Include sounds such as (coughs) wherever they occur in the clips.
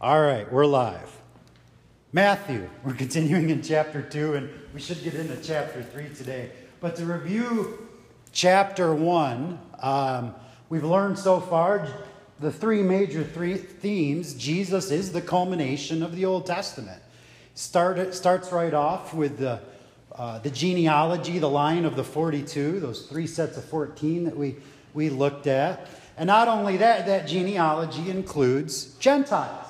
All right, we're live. Matthew, (laughs) we're continuing in chapter 2, and we should get into chapter 3 today. But to review chapter 1, um, we've learned so far the three major three themes. Jesus is the culmination of the Old Testament. Start, starts right off with the, uh, the genealogy, the line of the 42, those three sets of 14 that we, we looked at. And not only that, that genealogy includes Gentiles.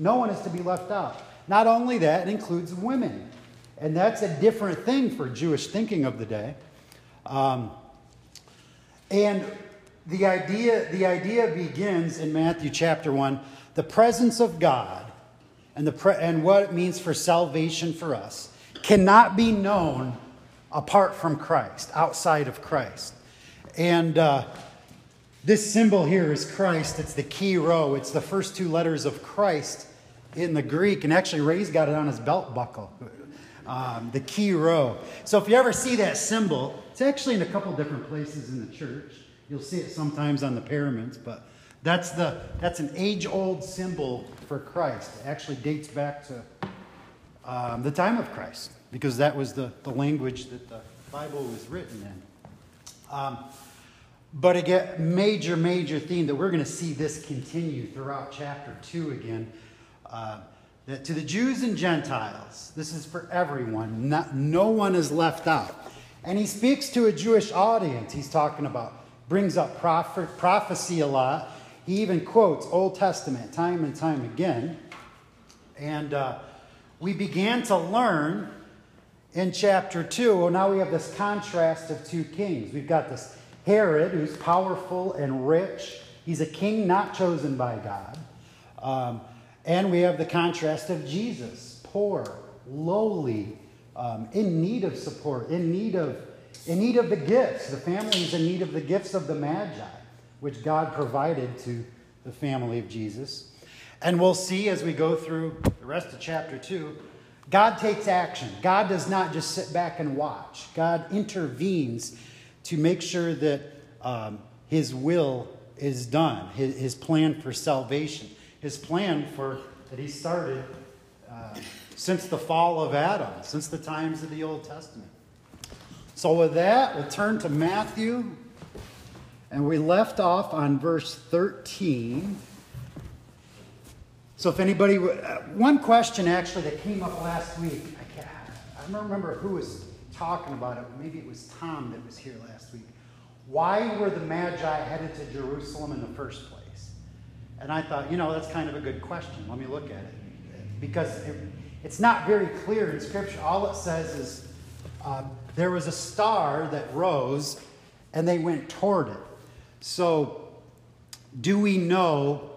No one is to be left out. Not only that, it includes women. And that's a different thing for Jewish thinking of the day. Um, and the idea, the idea begins in Matthew chapter 1 the presence of God and, the pre- and what it means for salvation for us cannot be known apart from Christ, outside of Christ. And uh, this symbol here is Christ. It's the Chi Rho. It's the first two letters of Christ in the Greek. And actually, Ray's got it on his belt buckle. Um, the Chi Rho. So if you ever see that symbol, it's actually in a couple different places in the church. You'll see it sometimes on the paraments, but that's, the, that's an age old symbol for Christ. It actually dates back to um, the time of Christ, because that was the, the language that the Bible was written in. Um, but again, major, major theme that we're going to see this continue throughout chapter 2 again. Uh, that to the Jews and Gentiles, this is for everyone, not, no one is left out. And he speaks to a Jewish audience. He's talking about, brings up prophet, prophecy a lot. He even quotes Old Testament time and time again. And uh, we began to learn in chapter 2, well, now we have this contrast of two kings. We've got this Herod, who's powerful and rich. He's a king not chosen by God. Um, and we have the contrast of Jesus, poor, lowly, um, in need of support, in need of, in need of the gifts. The family is in need of the gifts of the Magi, which God provided to the family of Jesus. And we'll see as we go through the rest of chapter 2, God takes action. God does not just sit back and watch, God intervenes to make sure that um, his will is done, his, his, plan for salvation, his plan for that he started uh, since the fall of Adam, since the times of the Old Testament. So, with that, we'll turn to Matthew, and we left off on verse 13. So, if anybody, uh, one question actually that came up last week, I, can't I don't remember who was talking about it. Maybe it was Tom that was here last week. Why were the Magi headed to Jerusalem in the first place? And I thought, you know, that's kind of a good question. Let me look at it. Because it, it's not very clear in Scripture. All it says is uh, there was a star that rose and they went toward it. So, do we know?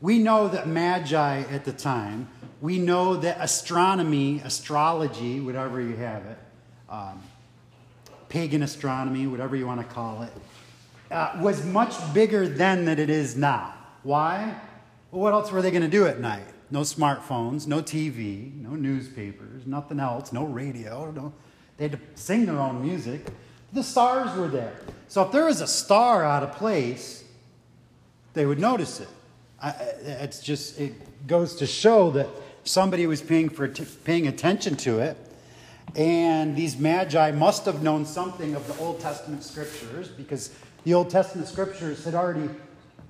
We know that Magi at the time, we know that astronomy, astrology, whatever you have it, um, pagan astronomy, whatever you want to call it, uh, was much bigger then than it is now. Why? Well, what else were they going to do at night? No smartphones, no TV, no newspapers, nothing else, no radio. No, they had to sing their own music. The stars were there. So if there was a star out of place, they would notice it. I, it's just, it goes to show that somebody was paying, for, paying attention to it and these magi must have known something of the Old Testament scriptures because the Old Testament scriptures had already,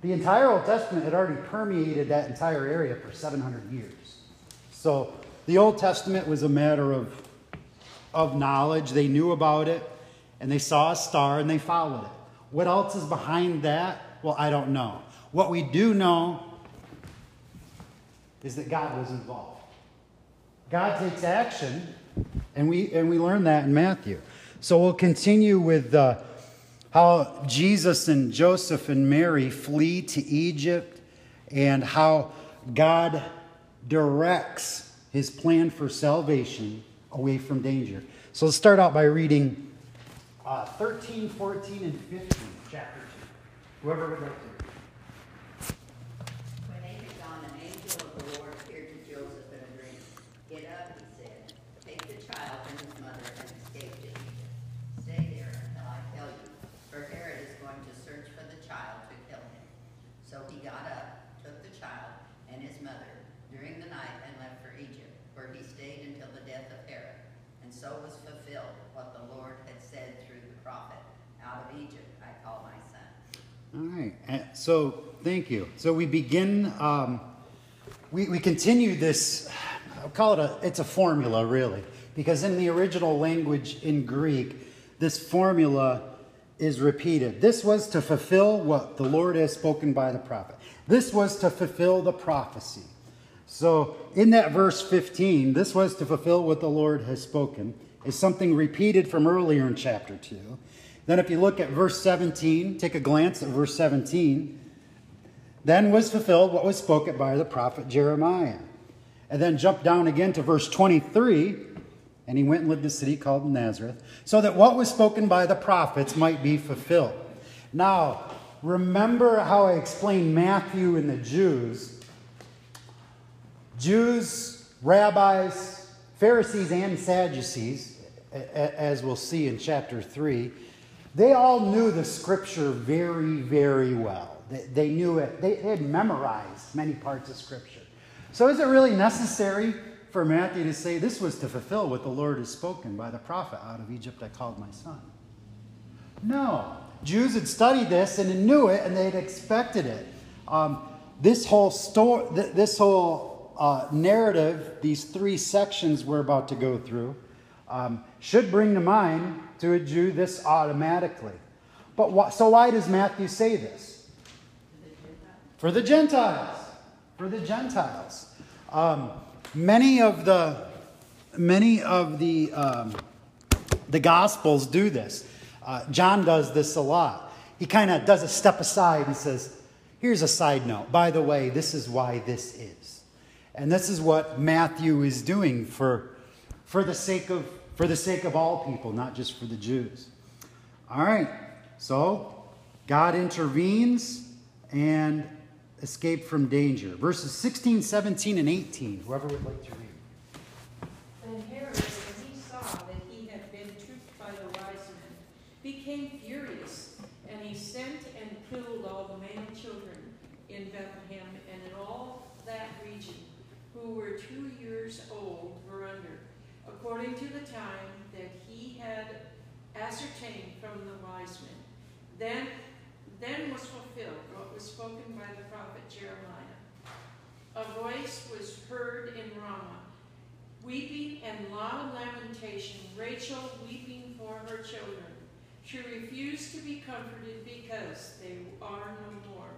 the entire Old Testament had already permeated that entire area for 700 years. So the Old Testament was a matter of, of knowledge. They knew about it, and they saw a star and they followed it. What else is behind that? Well, I don't know. What we do know is that God was involved. God takes action and we, and we learn that in Matthew. So we'll continue with uh, how Jesus and Joseph and Mary flee to Egypt and how God directs his plan for salvation away from danger. So let's start out by reading uh, 13, 14, and 15, chapter 2. Whoever would like to. So he got up, took the child and his mother, during the night and left for Egypt, where he stayed until the death of Herod. And so was fulfilled what the Lord had said through the prophet, Out of Egypt I call my son. All right. So, thank you. So we begin. Um, we we continue this. I'll call it a. It's a formula, really, because in the original language in Greek, this formula is repeated. This was to fulfill what the Lord has spoken by the prophet. This was to fulfill the prophecy. So, in that verse 15, this was to fulfill what the Lord has spoken, is something repeated from earlier in chapter 2. Then, if you look at verse 17, take a glance at verse 17, then was fulfilled what was spoken by the prophet Jeremiah. And then jump down again to verse 23, and he went and lived in a city called Nazareth, so that what was spoken by the prophets might be fulfilled. Now, remember how I explained Matthew and the Jews. Jews, rabbis, Pharisees, and Sadducees, as we'll see in chapter 3, they all knew the scripture very, very well. They, they knew it, they, they had memorized many parts of scripture. So, is it really necessary for Matthew to say this was to fulfill what the Lord has spoken by the prophet out of Egypt I called my son? No. Jews had studied this and knew it and they had expected it. Um, this whole story, this whole uh, narrative, these three sections we're about to go through, um, should bring to mind to a Jew this automatically. But so why does Matthew say this? For the Gentiles. For the Gentiles. Um, many of the many of the um, the Gospels do this. Uh, John does this a lot. He kind of does a step aside and says, "Here's a side note. By the way, this is why this is." And this is what Matthew is doing for, for, the sake of, for the sake of all people, not just for the Jews. All right, so God intervenes and escape from danger. Verses 16, 17, and 18. Whoever would like to read. And Herod, when he saw that he had been tricked by the wise men, became furious, and he sent and killed all the male children in Bethlehem and in all that region who were two years old were under, according to the time that he had ascertained from the wise men. Then, then was fulfilled what was spoken by the prophet Jeremiah. A voice was heard in Ramah, weeping and loud lamentation, Rachel weeping for her children. She refused to be comforted because they are no more.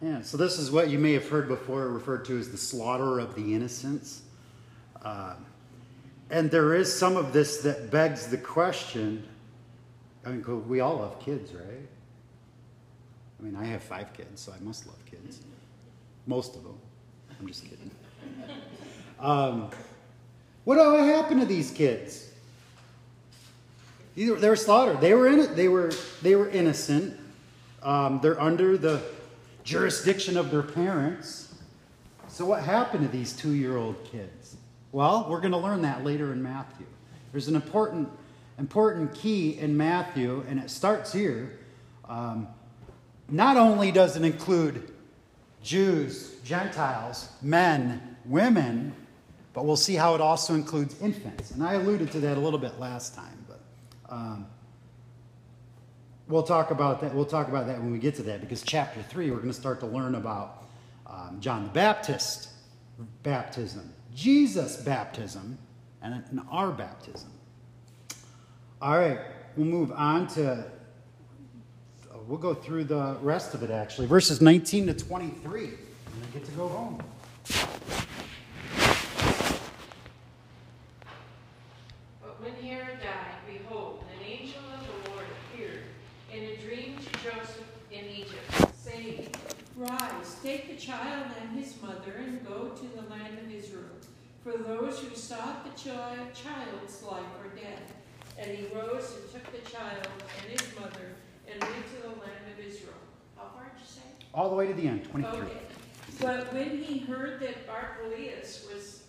Yeah, so this is what you may have heard before referred to as the slaughter of the innocents. Uh, and there is some of this that begs the question I mean, we all love kids, right? I mean, I have five kids, so I must love kids. Most of them. I'm just kidding. (laughs) Um, what happened to these kids? They were slaughtered. They were in it. They were they were innocent. Um, they're under the jurisdiction of their parents. So, what happened to these two year old kids? Well, we're going to learn that later in Matthew. There's an important, important key in Matthew, and it starts here. Um, not only does it include Jews, Gentiles, men, women, but we'll see how it also includes infants. And I alluded to that a little bit last time, but um, we'll talk about that. We'll talk about that when we get to that because chapter three, we're going to start to learn about um, John the Baptist baptism, Jesus' baptism, and, our baptism. All right, we'll move on to. We'll go through the rest of it actually, verses 19 to 23, and then get to go home. But when Herod died, behold, an angel of the Lord appeared in a dream to Joseph in Egypt, saying, Rise, take the child and go to the land of Israel. For those who sought the child's life were dead. And he rose and took the child and his mother and went to the land of Israel. How far did you say? All the way to the end, 23. Okay. But when he heard that Archelaus was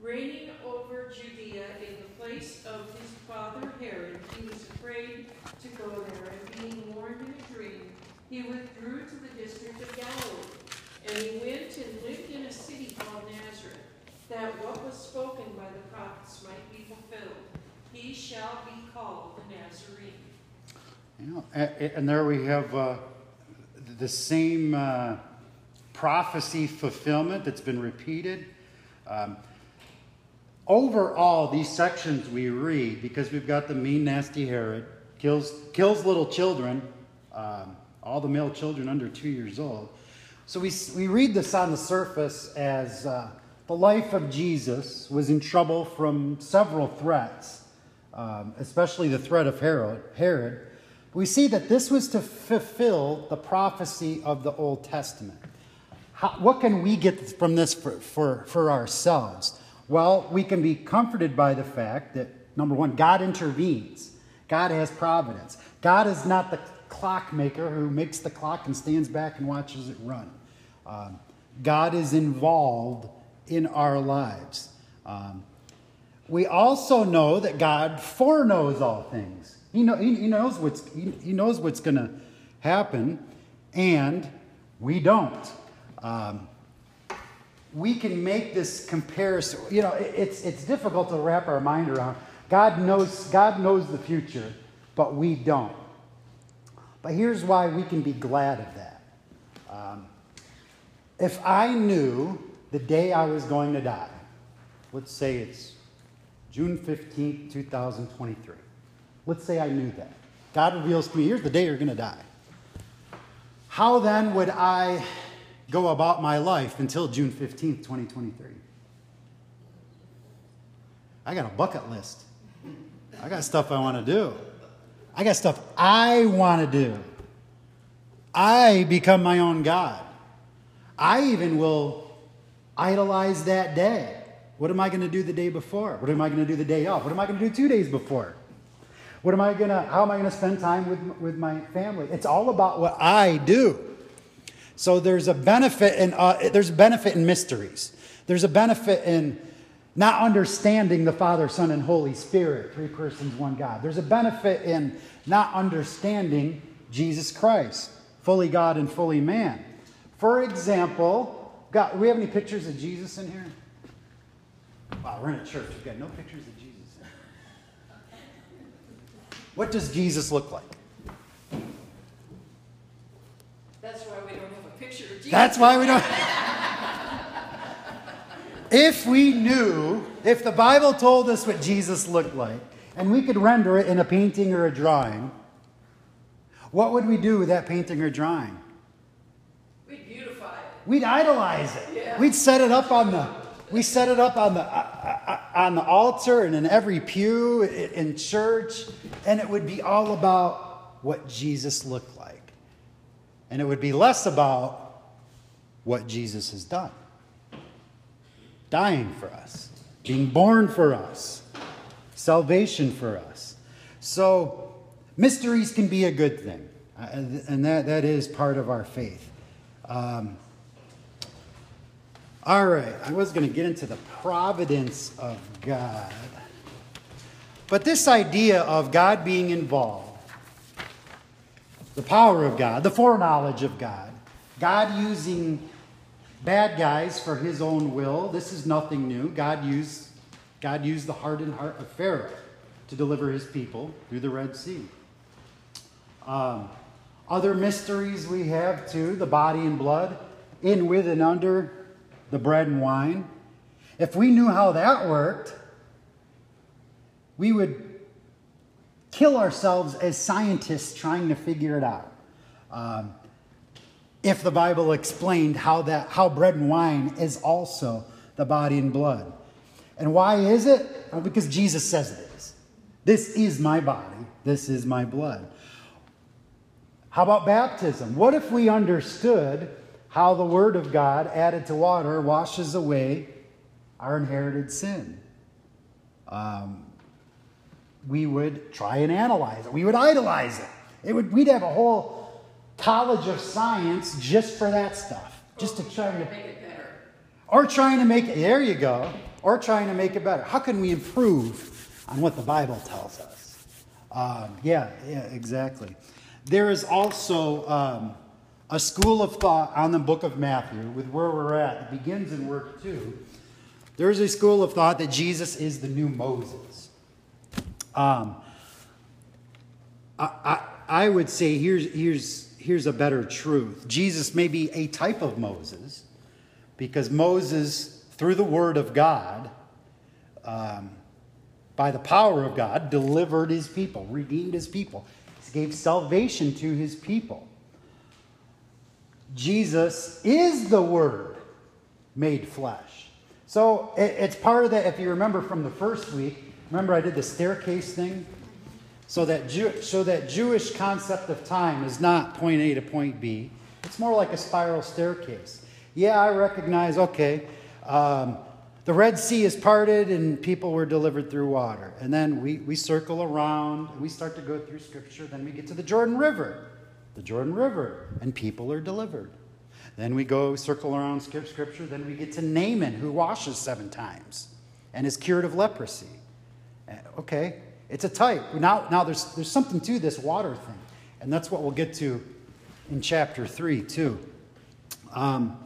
reigning over Judea in the place of his father Herod, he was afraid to go there, and being warned in a dream, he withdrew to the district of Galilee. And he went and lived in a city called Nazareth fulfilled. He shall be called the Nazarene. Know, and there we have uh, the same uh, prophecy fulfillment that's been repeated. Um, overall, these sections we read, because we've got the mean, nasty Herod, kills, kills little children, um, all the male children under two years old. So we, we read this on the surface as uh, the life of Jesus was in trouble from several threats, um, especially the threat of Herod. Herod. We see that this was to fulfill the prophecy of the Old Testament. How, what can we get from this for, for, for ourselves? Well, we can be comforted by the fact that, number one, God intervenes, God has providence. God is not the clockmaker who makes the clock and stands back and watches it run. Um, God is involved in our lives. Um, we also know that God foreknows all things. He, know, he, he knows what's, he, he knows what's going to happen, and we don't. Um, we can make this comparison. You know, it, it's, it's difficult to wrap our mind around. God knows, God knows the future, but we don't. But here's why we can be glad of that. Um, if I knew the day I was going to die, let's say it's June 15th, 2023. Let's say I knew that. God reveals to me, here's the day you're going to die. How then would I go about my life until June 15th, 2023? I got a bucket list. I got stuff I want to do. I got stuff I want to do. I become my own God. I even will idolize that day. What am I going to do the day before? What am I going to do the day off? What am I going to do two days before? What am I going to, how am I going to spend time with, with my family? It's all about what I do. So there's a benefit in, uh, there's a benefit in mysteries. There's a benefit in not understanding the Father, Son, and Holy Spirit, three persons, one God. There's a benefit in not understanding Jesus Christ, fully God and fully man. For example, God, do we have any pictures of Jesus in here? Wow, we're in a church. We've got no pictures of Jesus. What does Jesus look like? That's why we don't have a picture of Jesus. That's why we don't. if we knew, if the Bible told us what Jesus looked like, and we could render it in a painting or a drawing, what would we do with that painting or drawing? We beautify it. We'd idolize it. Yeah. We'd set it up on the we set it up on the uh, uh, on the altar and in every pew in church, and it would be all about what Jesus looked like, and it would be less about what Jesus has done, dying for us, being born for us, salvation for us. So mysteries can be a good thing, uh, and that that is part of our faith. Um, all right, I was going to get into the providence of God. But this idea of God being involved, the power of God, the foreknowledge of God, God using bad guys for his own will, this is nothing new. God used, God used the hardened heart of Pharaoh to deliver his people through the Red Sea. Um, other mysteries we have too the body and blood, in, with, and under the bread and wine. If we knew how that worked, we would kill ourselves as scientists trying to figure it out. Um, if the Bible explained how that how bread and wine is also the body and blood. And why is it? Well, because Jesus says it is. This is my body, this is my blood. How about baptism? What if we understood how the Word of God added to water washes away our inherited sin. Um, we would try and analyze it. We would idolize it. it would, we'd have a whole college of science just for that stuff, just to try to make it better. or trying to make it. There you go. Or trying to make it better. How can we improve on what the Bible tells us? Um, yeah, yeah, exactly. There is also. Um, a school of thought on the book of Matthew with where we're at. It begins in work two. There's a school of thought that Jesus is the new Moses. Um, I, I, I would say here's, here's, here's a better truth Jesus may be a type of Moses because Moses, through the word of God, um, by the power of God, delivered his people, redeemed his people, gave salvation to his people. Jesus is the Word made flesh. So it's part of that. If you remember from the first week, remember I did the staircase thing? So that, Jew, so that Jewish concept of time is not point A to point B. It's more like a spiral staircase. Yeah, I recognize, okay, um, the Red Sea is parted and people were delivered through water. And then we, we circle around, and we start to go through Scripture, then we get to the Jordan River the Jordan River, and people are delivered. Then we go circle around Scripture, then we get to Naaman, who washes seven times and is cured of leprosy. Eh, okay, it's a type. Now, now there's, there's something to this water thing, and that's what we'll get to in chapter 3, too. Um,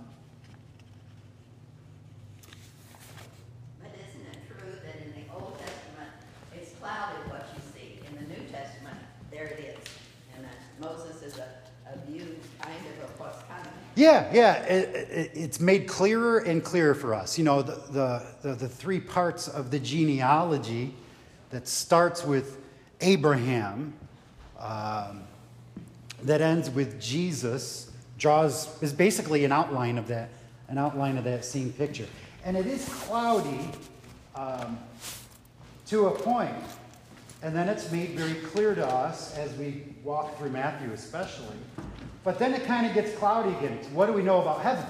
Yeah, yeah. It, it, it's made clearer and clearer for us. You know, the, the, the, three parts of the genealogy that starts with Abraham, um, that ends with Jesus, draws, is basically an outline of that, an outline of that same picture. And it is cloudy um, to a point, and then it's made very clear to us as we walk through Matthew, especially but then it kind of gets cloudy again. what do we know about heaven?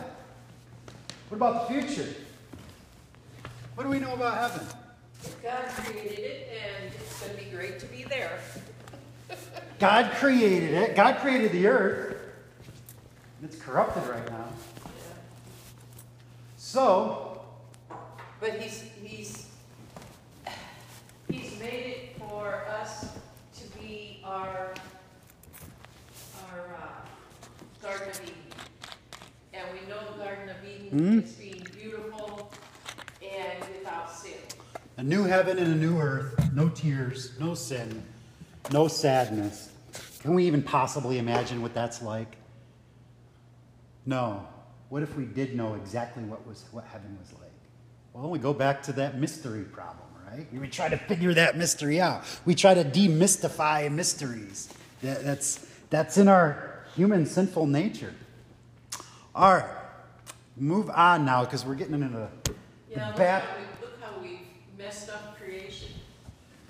What about the future? What do we know about heaven? God created it, and it's going to be great to be there. (laughs) God created it. God created the earth. It's corrupted right now. Yeah. So. But he's he's he's made it for us to be our uh, Garden of Eden. And we know the Garden of Eden mm is being beautiful and without sin. A new heaven and a new earth, no tears, no sin, no sadness. Can we even possibly imagine what that's like? No. What if we did know exactly what was what heaven was like? Well, we go back to that mystery problem, right? We try to figure that mystery out. We try to demystify mysteries. That, that's that's in our human sinful nature. All right, move on now because we're getting into the, yeah, look, how we, look how we, have messed up creation.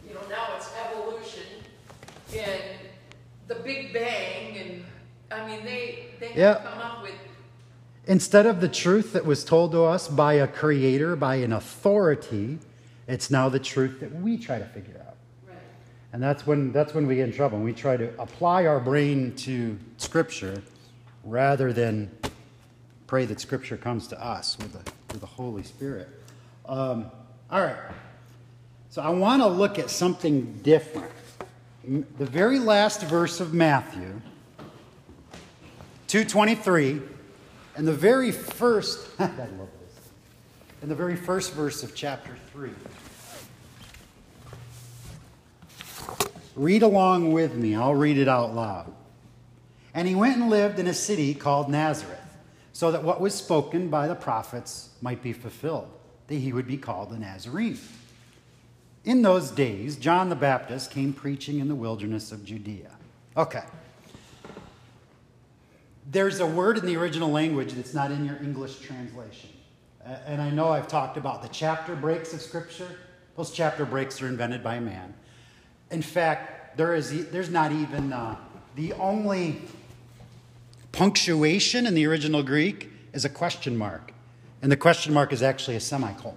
You know, now it's evolution and the Big Bang, and I mean, they they yep. come up with. Instead of the truth that was told to us by a creator, by an authority, it's now the truth that we try to figure out. And that's when, that's when we get in trouble. When We try to apply our brain to Scripture rather than pray that Scripture comes to us with the, with the Holy Spirit. Um, all right. So I want to look at something different. The very last verse of Matthew, 223, and the very first, (laughs) I love this, in the very first verse of chapter 3. Read along with me. I'll read it out loud. And he went and lived in a city called Nazareth, so that what was spoken by the prophets might be fulfilled, that he would be called a Nazarene. In those days, John the Baptist came preaching in the wilderness of Judea. Okay. There's a word in the original language that's not in your English translation. And I know I've talked about the chapter breaks of Scripture. Those chapter breaks are invented by man. In fact, there is, there's not even uh, the only punctuation in the original Greek is a question mark. And the question mark is actually a semicolon.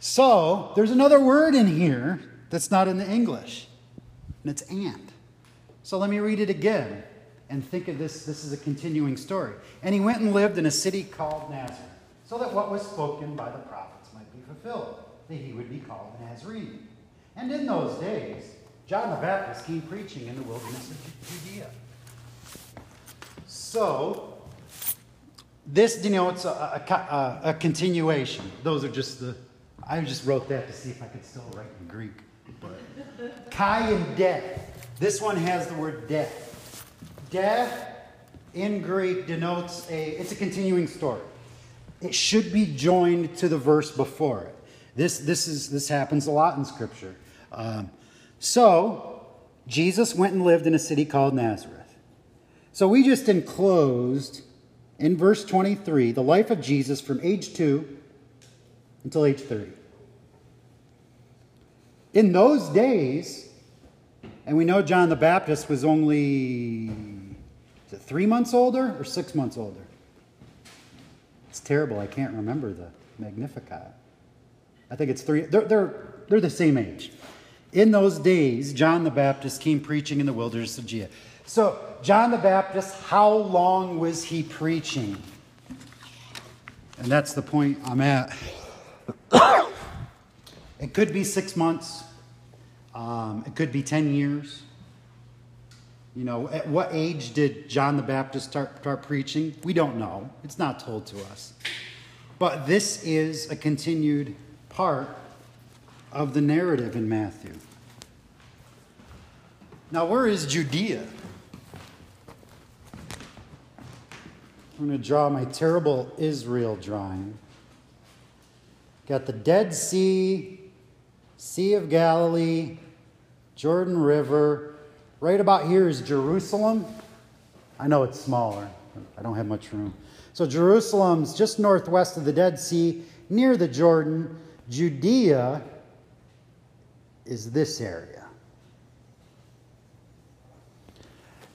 So there's another word in here that's not in the English, and it's and. So let me read it again and think of this. This is a continuing story. And he went and lived in a city called Nazareth, so that what was spoken by the prophets might be fulfilled, that he would be called Nazarene. And in those days, John the Baptist came preaching in the wilderness of Judea. So, this denotes a, a, a, a continuation. Those are just the, I just wrote that to see if I could still write in Greek. But Kai and death. This one has the word death. Death in Greek denotes a, it's a continuing story. It should be joined to the verse before it. This, this, is, this happens a lot in Scripture. Um, so, Jesus went and lived in a city called Nazareth. So, we just enclosed in verse 23 the life of Jesus from age 2 until age 30. In those days, and we know John the Baptist was only three months older or six months older? It's terrible. I can't remember the Magnificat. I think it's three. They're, they're, they're the same age. In those days, John the Baptist came preaching in the wilderness of Judea. So, John the Baptist, how long was he preaching? And that's the point I'm at. (coughs) it could be six months, um, it could be 10 years. You know, at what age did John the Baptist start, start preaching? We don't know. It's not told to us. But this is a continued part of the narrative in Matthew. Now, where is Judea? I'm going to draw my terrible Israel drawing. Got the Dead Sea, Sea of Galilee, Jordan River, Right about here is Jerusalem. I know it's smaller, I don't have much room. So, Jerusalem's just northwest of the Dead Sea, near the Jordan. Judea is this area.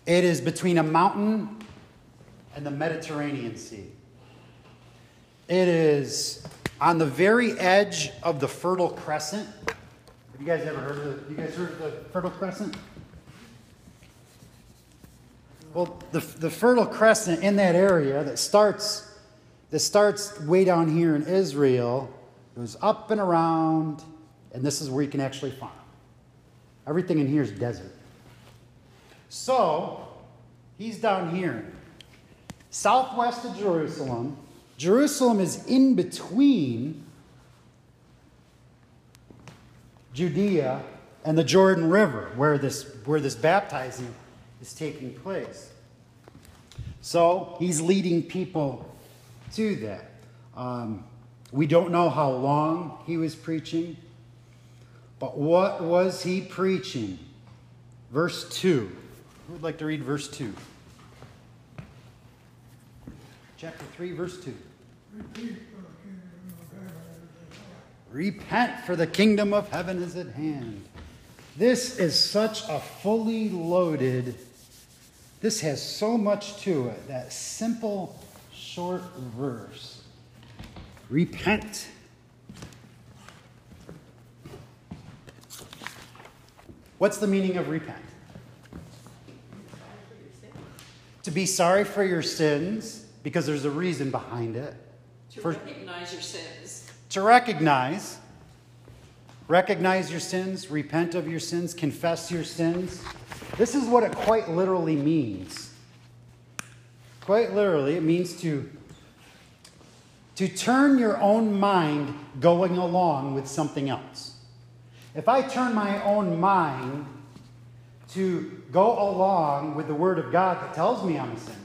It is between a mountain and the Mediterranean Sea. It is on the very edge of the Fertile Crescent. Have you guys ever heard of the, you guys heard of the Fertile Crescent? Well, the, the Fertile Crescent in that area that starts, that starts way down here in Israel goes up and around, and this is where you can actually farm. Everything in here is desert. So, he's down here, southwest of Jerusalem. Jerusalem is in between Judea and the Jordan River, where this, where this baptizing is taking place. So he's leading people to that. Um, we don't know how long he was preaching, but what was he preaching? Verse 2. Who would like to read verse 2? Chapter 3, verse 2. Repent, for the kingdom of heaven is at hand. This is such a fully loaded this has so much to it, that simple, short verse. Repent. What's the meaning of repent? To be sorry for your sins, because there's a reason behind it. To recognize your sins. To recognize. Recognize your sins, repent of your sins, confess your sins. This is what it quite literally means. Quite literally, it means to, to turn your own mind going along with something else. If I turn my own mind to go along with the Word of God that tells me I'm a sinner,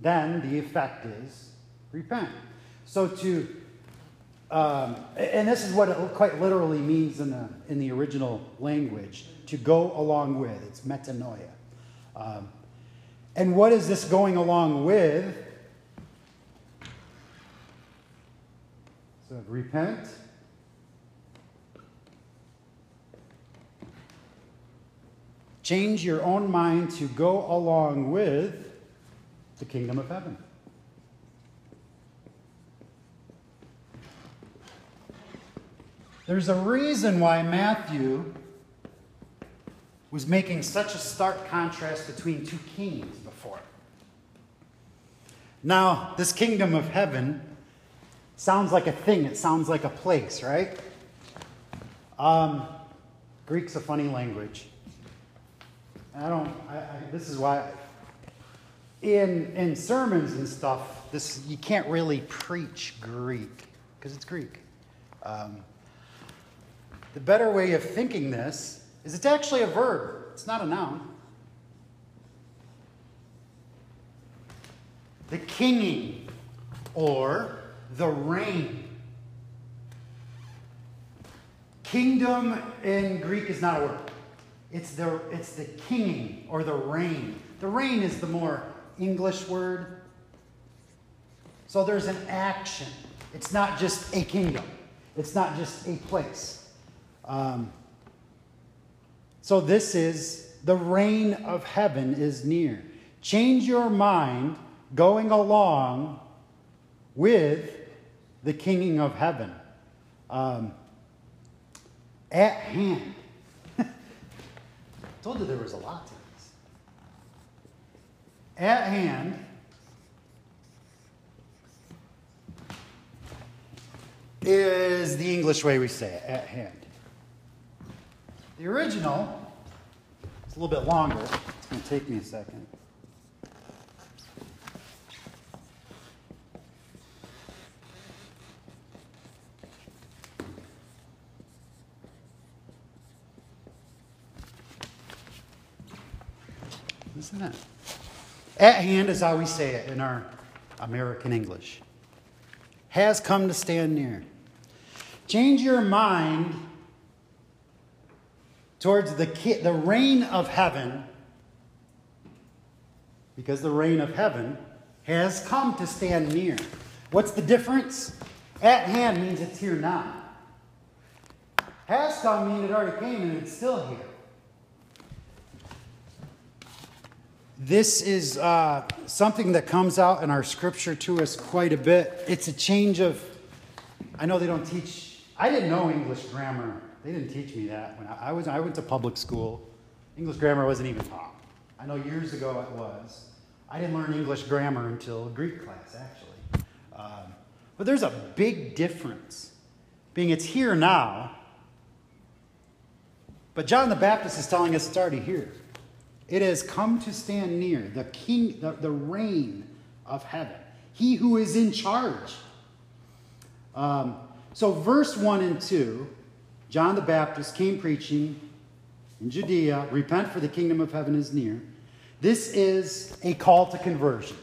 then the effect is repent. So to, um, and this is what it quite literally means in the, in the original language to go along with. It's metanoia. Um, and what is this going along with? So repent. Change your own mind to go along with the kingdom of heaven. There's a reason why Matthew was making such a stark contrast between two kings before. Now, this kingdom of heaven sounds like a thing, it sounds like a place, right? Um, Greek's a funny language. I don't, I, I, this is why in, in sermons and stuff, this, you can't really preach Greek because it's Greek. Um, the better way of thinking this is it's actually a verb, it's not a noun. The kinging or the reign. Kingdom in Greek is not a word. It's the, it's the kinging or the reign. The reign is the more English word. So there's an action. It's not just a kingdom, it's not just a place. Um, so this is the reign of heaven is near. Change your mind going along with the kinging of heaven. Um, at hand. Told you there was a lot to this. At hand is the English way we say it, at hand. The original is a little bit longer. It's going to take me a second. Isn't it? At hand is how we say it in our American English. Has come to stand near. Change your mind towards the, the reign of heaven because the reign of heaven has come to stand near. What's the difference? At hand means it's here now. Has come means it already came and it's still here. This is uh, something that comes out in our scripture to us quite a bit. It's a change of, I know they don't teach, I didn't know English grammar. They didn't teach me that. When I, I was, I went to public school. English grammar wasn't even taught. I know years ago it was. I didn't learn English grammar until Greek class, actually. Um, but there's a big difference, being it's here now. But John the Baptist is telling us it's already here. It has come to stand near the king, the, the reign of heaven, he who is in charge. Um, so, verse 1 and 2 John the Baptist came preaching in Judea, repent for the kingdom of heaven is near. This is a call to conversion.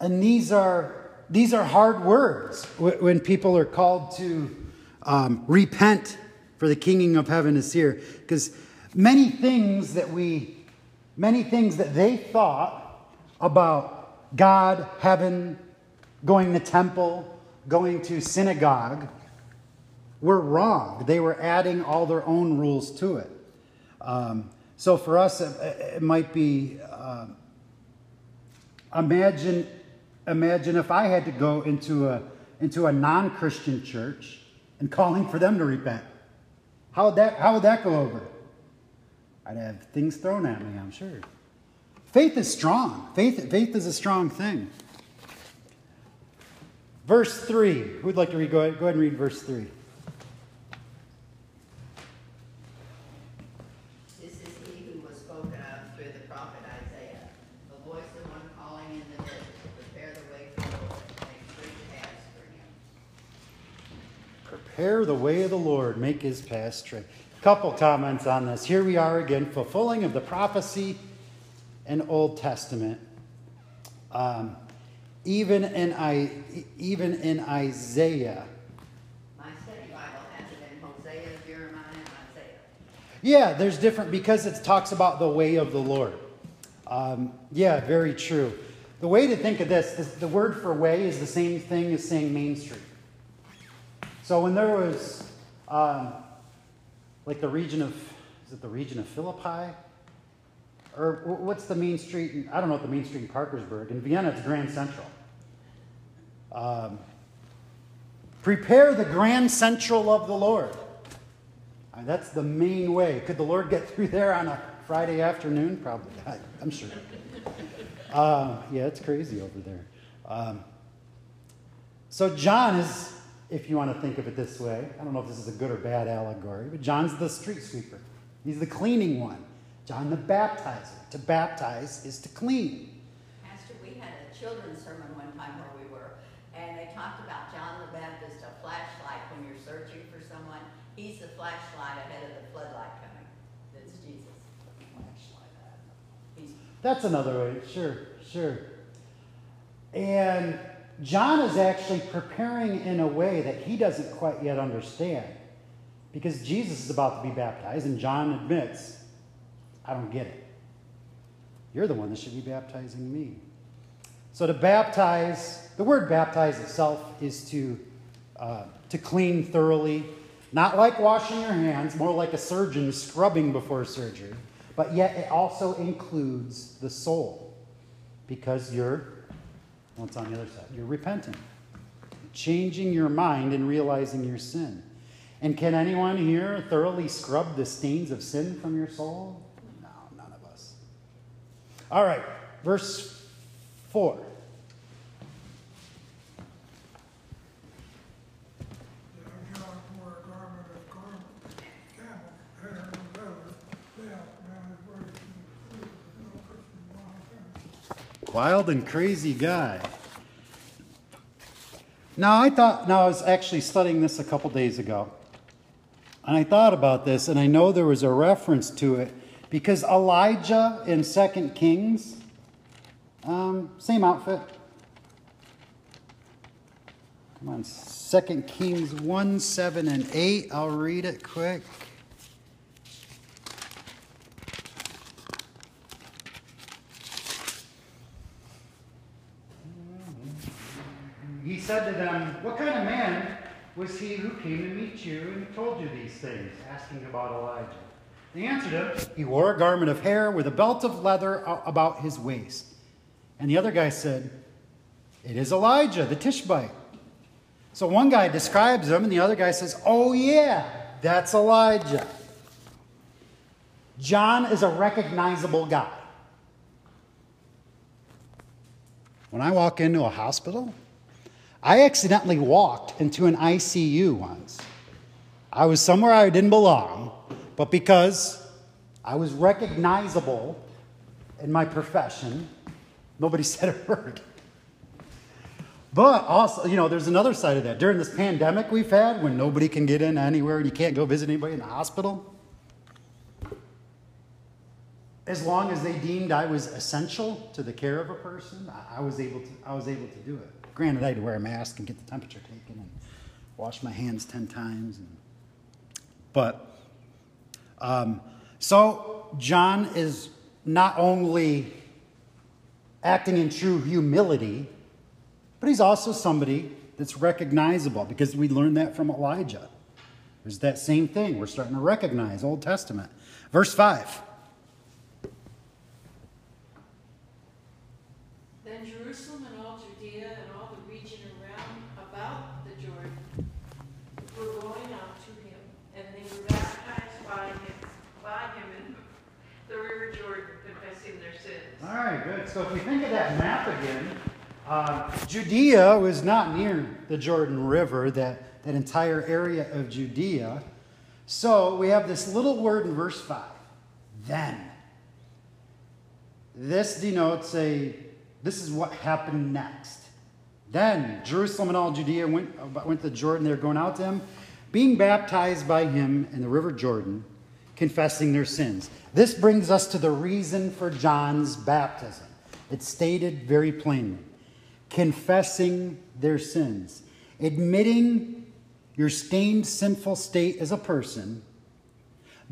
And these are, these are hard words when people are called to um, repent for the kingdom of heaven is here. Because many things that we, many things that they thought about God, heaven, going to temple, going to synagogue, were wrong. They were adding all their own rules to it. Um, so for us, it, it might be uh, imagine imagine if I had to go into a into a non-Christian church and calling for them to repent. How would that how would that go over? I'd have things thrown at me, I'm sure. Faith is strong. Faith, faith is a strong thing. Verse 3. Who'd like to read? Go ahead, go ahead and read verse 3. This is he was spoken of through the prophet Isaiah, the voice of one calling in the desert to prepare the way for the Lord, make straight paths for him. Prepare the way of the Lord, make his path straight. Couple comments on this. Here we are again, fulfilling of the prophecy in Old Testament. Um, even in I, even in Isaiah. My study Bible has it in Hosea, Jeremiah, Isaiah. Yeah, there's different because it talks about the way of the Lord. Um, yeah, very true. The way to think of this is the word for way is the same thing as saying Main Street. So when there was um, like the region of, is it the region of Philippi? Or what's the main street? In, I don't know what the main street in Parkersburg. In Vienna, it's Grand Central. Um, prepare the Grand Central of the Lord. Uh, that's the main way. Could the Lord get through there on a Friday afternoon? Probably. I, am sure. Uh, yeah, it's crazy over there. Um, so John is if you want to think of it this way. I don't know if this is a good or bad allegory, but John's the street sweeper. He's the cleaning one. John the Baptizer. To baptize is to clean. Pastor, we had a children's sermon one time where we were, and they talked about John the Baptist, a flashlight when you're searching for someone. He's the flashlight ahead of the floodlight coming. That's Jesus. He's That's another way. Sure, sure. And John is actually preparing in a way that he doesn't quite yet understand. Because Jesus is about to be baptized, and John admits, I don't get it. You're the one that should be baptizing me. So to baptize, the word baptize itself is to, uh, to clean thoroughly, not like washing your hands, more like a surgeon scrubbing before surgery, but yet it also includes the soul because you're, what's on the other side? You're repenting, changing your mind and realizing your sin. And can anyone here thoroughly scrub the stains of sin from your soul? No, none of us. All right, verse 4. Young John wore a garment of camel, camel hair and leather, belt around his waist, and shoes with no cushion behind him. Wild and crazy guy. Now, I thought, now I was actually studying this a couple days ago. And I thought about this, and I know there was a reference to it because Elijah in 2 Kings, um, same outfit. Come on, 2 Kings 1, 7, and 8. I'll read it quick. Said to them, What kind of man was he who came to meet you and told you these things? Asking about Elijah. They answered him, He wore a garment of hair with a belt of leather about his waist. And the other guy said, It is Elijah, the Tishbite. So one guy describes him, and the other guy says, Oh, yeah, that's Elijah. John is a recognizable guy. When I walk into a hospital, I accidentally walked into an ICU once. I was somewhere I didn't belong, but because I was recognizable in my profession, nobody (laughs) said a word. But also, you know, there's another side of that. During this pandemic we've had, when nobody can get in anywhere and you can't go visit anybody in the hospital, as long as they deemed I was essential to the care of a person, I- was able to, I was able to do it. Granted, I had to wear a mask and get the temperature taken and wash my hands 10 times. And, but, um, so John is not only acting in true humility, but he's also somebody that's recognizable because we learned that from Elijah. There's that same thing. We're starting to recognize Old Testament. Verse 5. Then Jerusalem and all Judea and all the region around about the Jordan were going out to him, and they were baptized by him, by him in the river Jordan, confessing their sins. All right, good. So if we think of that map again, uh, Judea was not near the Jordan River, that, that entire area of Judea. So we have this little word in verse 5 then. This denotes a, this is what happened next. Then Jerusalem and all Judea went, went to Jordan. They were going out to him, being baptized by him in the river Jordan, confessing their sins. This brings us to the reason for John's baptism. It's stated very plainly confessing their sins, admitting your stained, sinful state as a person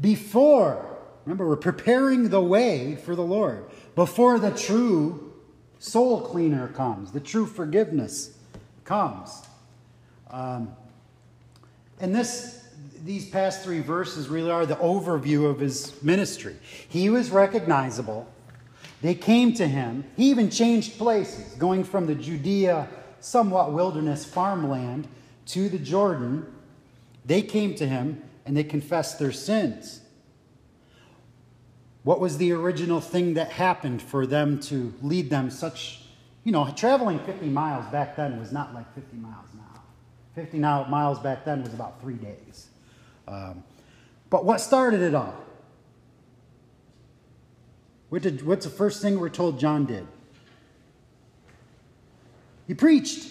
before, remember, we're preparing the way for the Lord, before the true soul cleaner comes, the true forgiveness comes. Um, and this, these past three verses really are the overview of his ministry. He was recognizable. They came to him. He even changed places, going from the Judea, somewhat wilderness farmland to the Jordan. They came to him and they confessed their sins. What was the original thing that happened for them to lead them such, you know, traveling 50 miles back then was not like 50 miles now. 50 miles back then was about three days. Um, but what started it all? What did, what's the first thing we're told John did? He preached.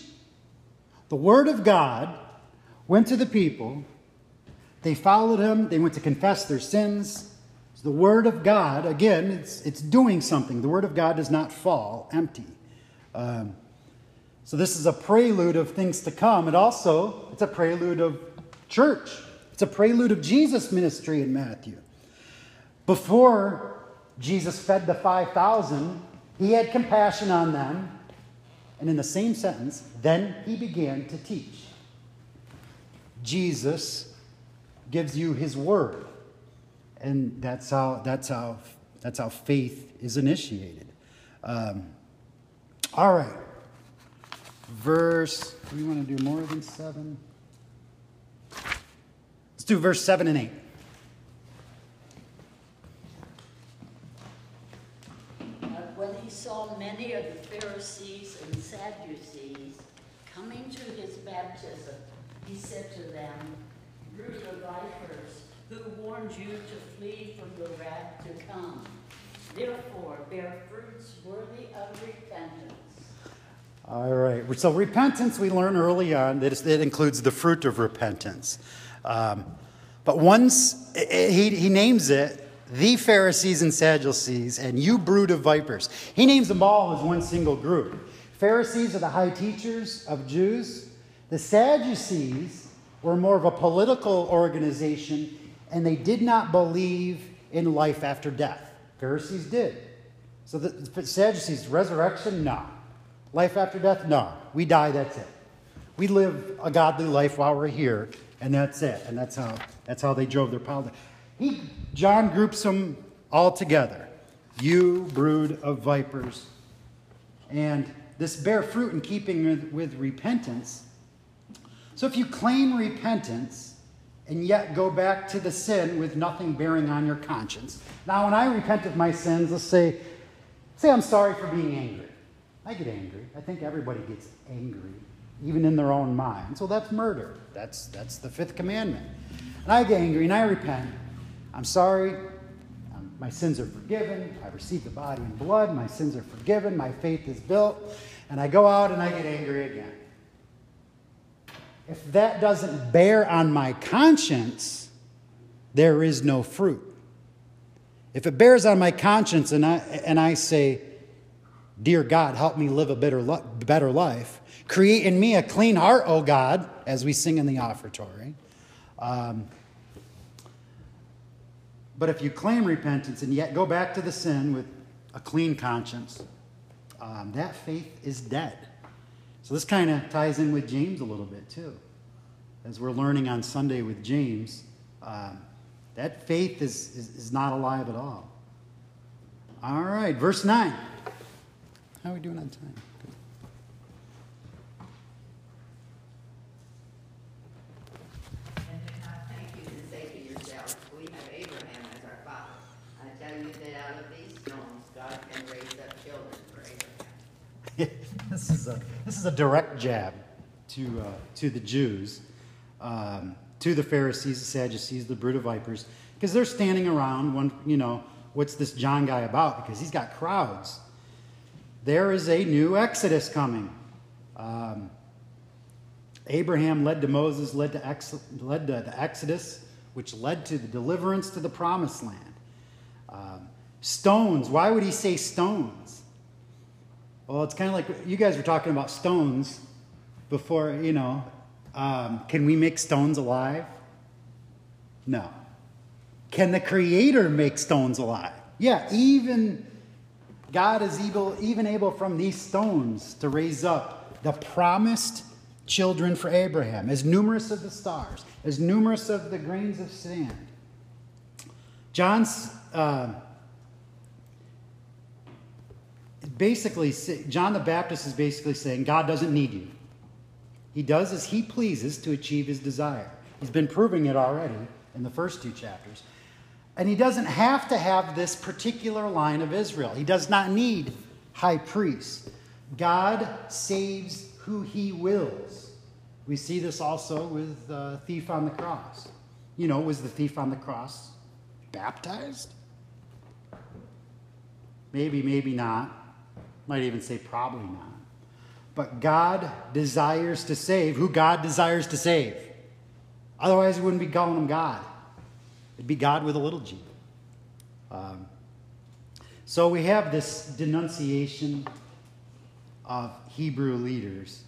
The word of God went to the people. They followed him. They went to confess their sins. So the word of God, again, it's, it's doing something. The word of God does not fall empty. Um, so this is a prelude of things to come. It also, it's a prelude of church. It's a prelude of Jesus' ministry in Matthew. Before Jesus fed the 5,000, he had compassion on them. And in the same sentence, then he began to teach. Jesus gives you his word. And that's how, that's how, that's how faith is initiated. Um, all right. Verse, we want to do more than seven? Do verse seven and eight. When he saw many of the Pharisees and Sadducees coming to his baptism, he said to them, Brood of vipers, who warned you to flee from the wrath to come? Therefore, bear fruits worthy of repentance. All right. So repentance, we learn early on that it includes the fruit of repentance. Um, but once he, he names it, the Pharisees and Sadducees, and you brood of vipers. He names them all as one single group. Pharisees are the high teachers of Jews. The Sadducees were more of a political organization, and they did not believe in life after death. Pharisees did. So the Sadducees, resurrection, no. Life after death, no. We die, that's it. We live a godly life while we're here, and that's it. And that's how that's how they drove their. He John groups them all together. You brood of vipers. And this bear fruit in keeping with, with repentance. So if you claim repentance and yet go back to the sin with nothing bearing on your conscience. Now, when I repent of my sins, let's say, say I'm sorry for being angry. I get angry. I think everybody gets angry, even in their own mind. So that's murder. That's, that's the fifth commandment. And I get angry and I repent. I'm sorry. Um, my sins are forgiven. I receive the body and blood. My sins are forgiven. My faith is built. And I go out and I get angry again. If that doesn't bear on my conscience, there is no fruit. If it bears on my conscience and I, and I say, Dear God, help me live a better, better life. Create in me a clean heart, O God, as we sing in the offertory. Um, but if you claim repentance and yet go back to the sin with a clean conscience, um, that faith is dead. So this kind of ties in with James a little bit too. As we're learning on Sunday with James, um, that faith is, is, is not alive at all. All right, verse 9. How are we doing on time? Good. And do not think you to say to yourselves, we have Abraham as our father. I tell you that out of these stones, God can raise up children for Abraham. This is a this is a direct jab to uh, to the Jews, um, to the Pharisees, the Sadducees, the brood of vipers, because they're standing around. One, you know, what's this John guy about? Because he's got crowds there is a new Exodus coming. Um, Abraham led to Moses, led to, ex- led to the Exodus, which led to the deliverance to the promised land. Um, stones, why would he say stones? Well, it's kind of like you guys were talking about stones before, you know. Um, can we make stones alive? No. Can the Creator make stones alive? Yeah, even God is able, even able from these stones to raise up the promised children for Abraham, as numerous as the stars, as numerous of the grains of sand. John's uh, basically, John the Baptist is basically saying God doesn't need you. He does as he pleases to achieve his desire. He's been proving it already in the first two chapters. And he doesn't have to have this particular line of Israel. He does not need high priests. God saves who he wills. We see this also with the thief on the cross. You know, was the thief on the cross baptized? Maybe, maybe not. Might even say probably not. But God desires to save who God desires to save. Otherwise, we wouldn't be calling him God. It'd be God with a little g. Um, so we have this denunciation of Hebrew leaders.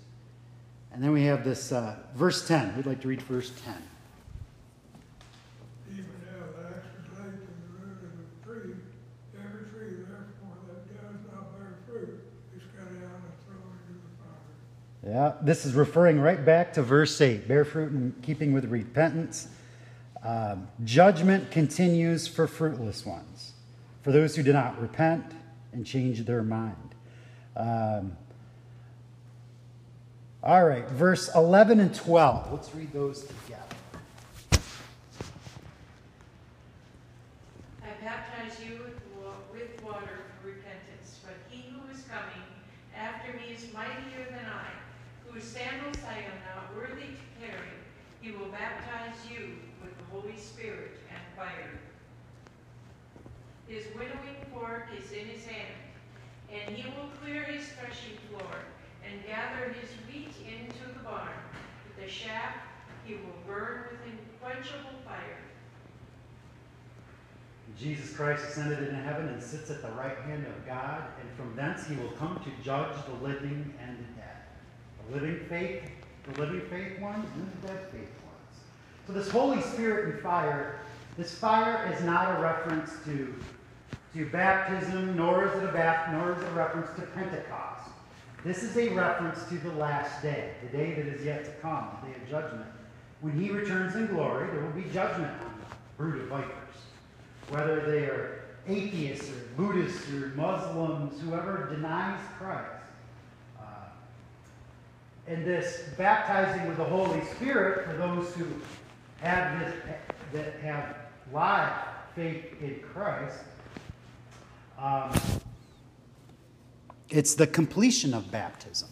And then we have this uh, verse 10. We'd like to read verse 10. Even now the axe is laid from the root of the tree. Every tree therefore that does not bear fruit is cut down and thrown into the fire. Yeah, this is referring right back to verse 8 bear fruit in keeping with repentance. Um, judgment continues for fruitless ones, for those who do not repent and change their mind. Um, all right, verse 11 and 12. Let's read those together. I baptize you with, wa- with water for repentance, but he who is coming after me is mightier than I, whose sandals I am not worthy to carry. He will baptize you with the Holy Spirit and fire. His winnowing fork is in his hand, and he will clear his threshing floor and gather his wheat into the barn. But the chaff he will burn with unquenchable fire. Jesus Christ ascended into heaven and sits at the right hand of God, and from thence he will come to judge the living and the dead. The living faith, the living faith ones, and the dead faith ones. So this Holy Spirit and fire, this fire is not a reference to, to baptism, nor is it a bap, nor is it a reference to Pentecost. This is a reference to the last day, the day that is yet to come, the day of judgment. When he returns in glory, there will be judgment on the brood of vipers whether they are atheists or Buddhists or Muslims, whoever denies Christ. Uh, and this baptizing with the Holy Spirit for those who have this, that have live faith in Christ. Um, it's the completion of baptism.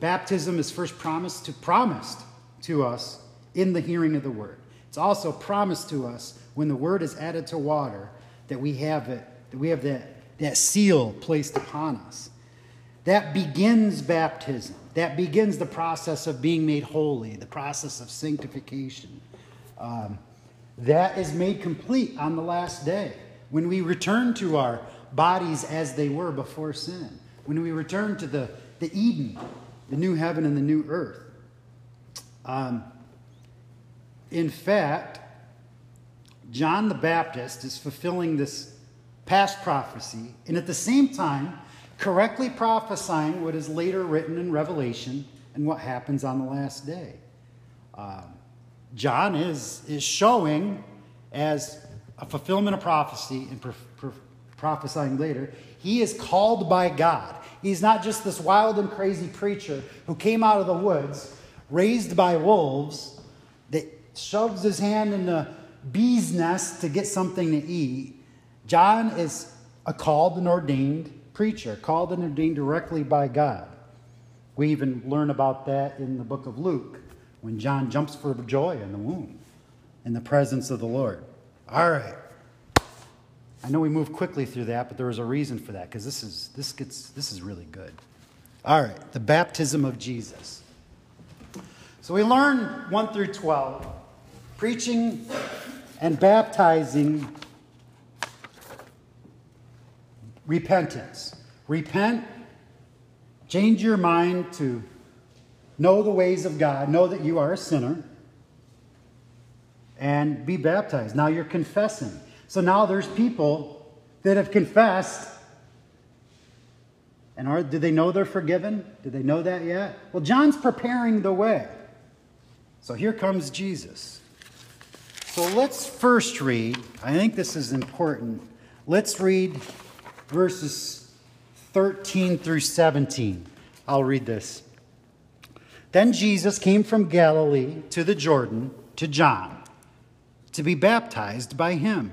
Baptism is first promised to promised to us in the hearing of the word. It's also promised to us when the word is added to water that we have it, that we have that, that seal placed upon us. That begins baptism. That begins the process of being made holy, the process of sanctification. Um, that is made complete on the last day when we return to our bodies as they were before sin, when we return to the, the Eden, the new heaven and the new earth. Um, in fact, John the Baptist is fulfilling this past prophecy and at the same time correctly prophesying what is later written in Revelation and what happens on the last day. Um, John is, is showing as a fulfillment of prophecy and prophesying later, he is called by God. He's not just this wild and crazy preacher who came out of the woods, raised by wolves, that shoves his hand in the bee's nest to get something to eat. John is a called and ordained preacher, called and ordained directly by God. We even learn about that in the book of Luke when John jumps for joy in the womb in the presence of the Lord. All right. I know we moved quickly through that, but there was a reason for that because this is this gets this is really good. All right, the baptism of Jesus. So we learn 1 through 12 preaching and baptizing repentance. Repent, change your mind to know the ways of God, know that you are a sinner, and be baptized. Now you're confessing. So now there's people that have confessed. And are, do they know they're forgiven? Do they know that yet? Well, John's preparing the way. So here comes Jesus. So let's first read, I think this is important. Let's read verses 13 through 17. I'll read this. Then Jesus came from Galilee to the Jordan to John to be baptized by him.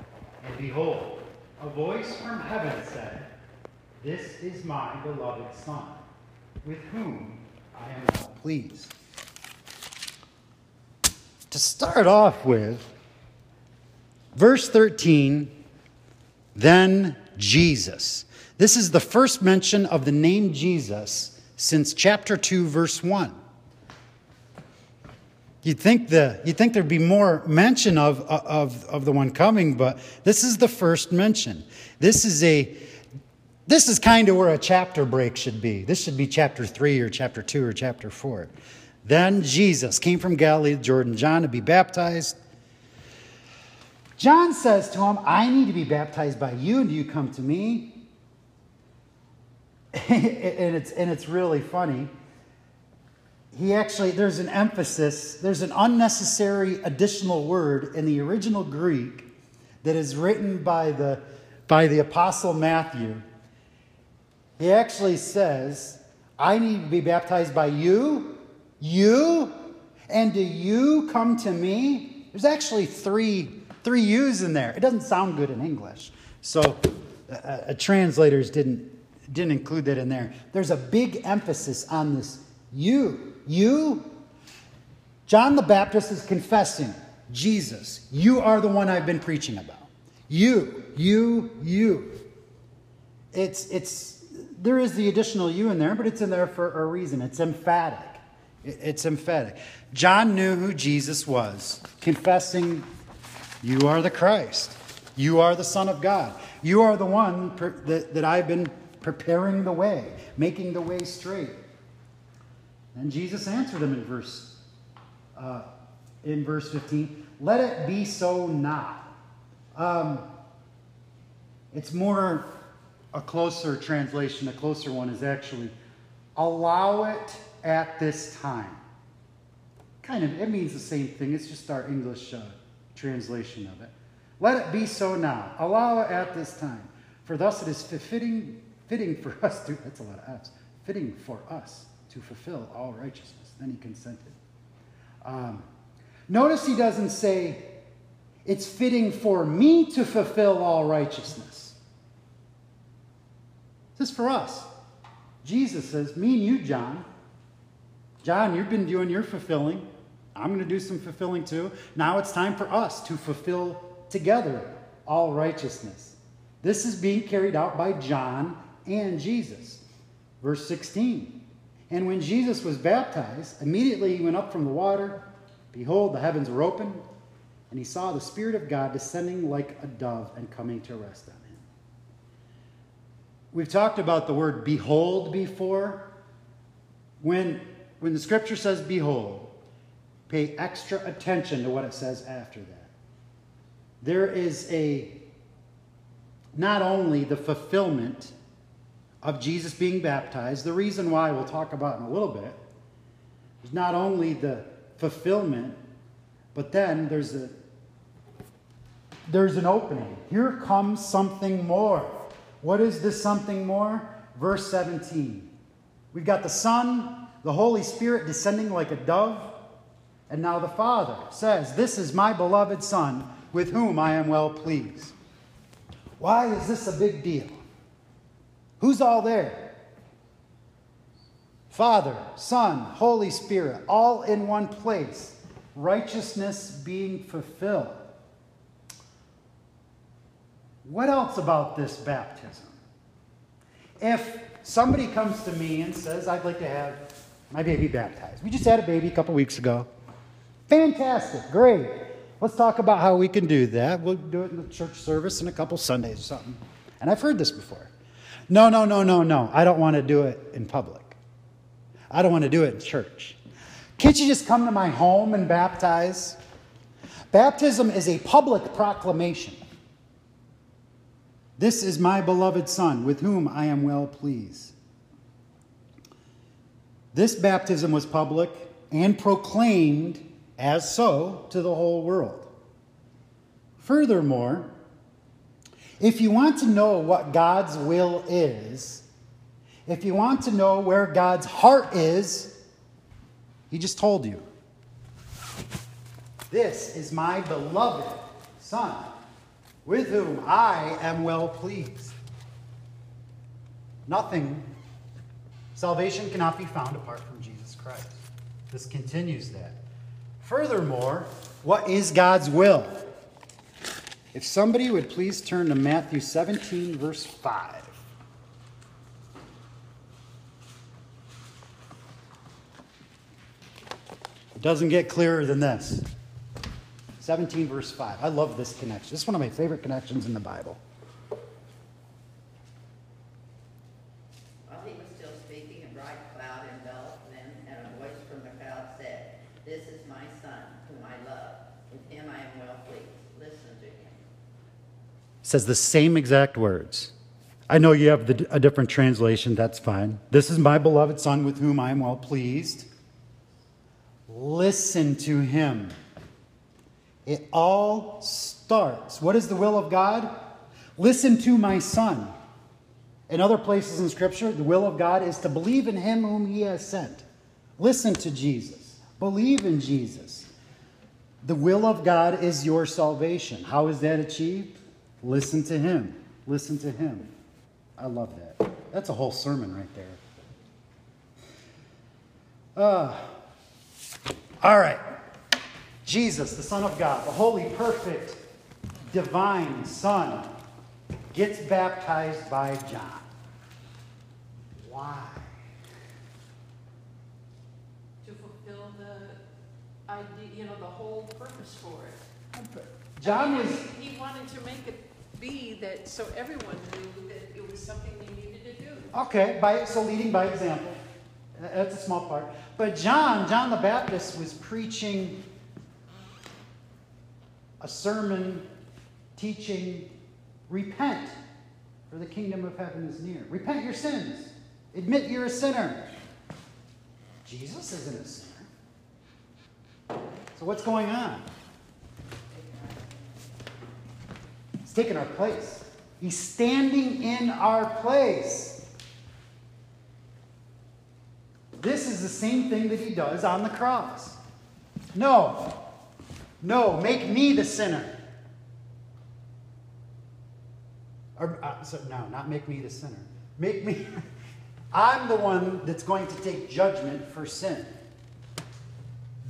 And behold, a voice from heaven said, This is my beloved Son, with whom I am well pleased. To start off with, verse 13, then Jesus. This is the first mention of the name Jesus since chapter 2, verse 1. You'd think, the, you'd think there'd be more mention of, of, of the one coming, but this is the first mention. This is a this is kind of where a chapter break should be. This should be chapter 3 or chapter 2 or chapter 4. Then Jesus came from Galilee, to Jordan, John to be baptized. John says to him, I need to be baptized by you, and do you come to me? (laughs) and, it's, and it's really funny. He actually, there's an emphasis, there's an unnecessary additional word in the original Greek that is written by the, by the Apostle Matthew he actually says, I need to be baptized by you, you, and do you come to me? There's actually three, three U's in there. It doesn't sound good in English. So uh, uh, translators didn't, didn't include that in there. There's a big emphasis on this you. You. John the Baptist is confessing, Jesus, you are the one I've been preaching about. You, you, you. It's, it's, there is the additional you in there, but it's in there for a reason. It's emphatic. It's emphatic. John knew who Jesus was, confessing, You are the Christ. You are the Son of God. You are the one that, that I've been preparing the way, making the way straight. And Jesus answered him in verse, uh, in verse 15 Let it be so not. Um, it's more a closer translation, a closer one is actually allow it at this time. Kind of, it means the same thing. It's just our English uh, translation of it. Let it be so now. Allow it at this time. For thus it is fitting, fitting for us to, (laughs) that's a lot of F's, fitting for us to fulfill all righteousness. Then he consented. Um, notice he doesn't say, it's fitting for me to fulfill all righteousness. This is for us. Jesus says, Me and you, John. John, you've been doing your fulfilling. I'm going to do some fulfilling too. Now it's time for us to fulfill together all righteousness. This is being carried out by John and Jesus. Verse 16. And when Jesus was baptized, immediately he went up from the water. Behold, the heavens were opened, and he saw the Spirit of God descending like a dove and coming to rest on him. We've talked about the word behold before. When, when the scripture says behold, pay extra attention to what it says after that. There is a, not only the fulfillment of Jesus being baptized, the reason why we'll talk about in a little bit, is not only the fulfillment, but then there's a there's an opening. Here comes something more. What is this something more? Verse 17. We've got the Son, the Holy Spirit descending like a dove. And now the Father says, This is my beloved Son, with whom I am well pleased. Why is this a big deal? Who's all there? Father, Son, Holy Spirit, all in one place, righteousness being fulfilled. What else about this baptism? If somebody comes to me and says, I'd like to have my baby baptized. We just had a baby a couple weeks ago. Fantastic, great. Let's talk about how we can do that. We'll do it in the church service in a couple Sundays or something. And I've heard this before. No, no, no, no, no. I don't want to do it in public. I don't want to do it in church. Can't you just come to my home and baptize? Baptism is a public proclamation. This is my beloved Son, with whom I am well pleased. This baptism was public and proclaimed as so to the whole world. Furthermore, If you want to know what God's will is, if you want to know where God's heart is, He just told you. This is my beloved Son, with whom I am well pleased. Nothing, salvation cannot be found apart from Jesus Christ. This continues that. Furthermore, what is God's will? If somebody would please turn to Matthew 17, verse 5. It doesn't get clearer than this. 17, verse 5. I love this connection. This is one of my favorite connections in the Bible. While he was still speaking, a bright cloud enveloped them, and a voice from the cloud said, This is my son, whom I love. With him I am well pleased. Listen to him. Says the same exact words. I know you have the, a different translation, that's fine. This is my beloved Son with whom I am well pleased. Listen to him. It all starts. What is the will of God? Listen to my Son. In other places in Scripture, the will of God is to believe in him whom he has sent. Listen to Jesus. Believe in Jesus. The will of God is your salvation. How is that achieved? Listen to Him. Listen to Him. I love that. That's a whole sermon right there. Uh, all right. Jesus, the Son of God, the holy, perfect, divine Son, gets baptized by John. Why? To fulfill the idea, you know, the whole purpose for it. John I mean, was. He he wanted to make it be that, so everyone knew that it was something they needed to do. Okay, by, so leading by example. That's a small part. But John, John the Baptist, was preaching a sermon teaching repent, for the kingdom of heaven is near. Repent your sins. Admit you're a sinner. Jesus isn't a sinner. So what's going on? He's taking our place. He's standing in our place. This is the same thing that he does on the cross. No, no, make me the sinner. Or, uh, so, no, not make me the sinner. Make me, (laughs) I'm the one that's going to take judgment for sin.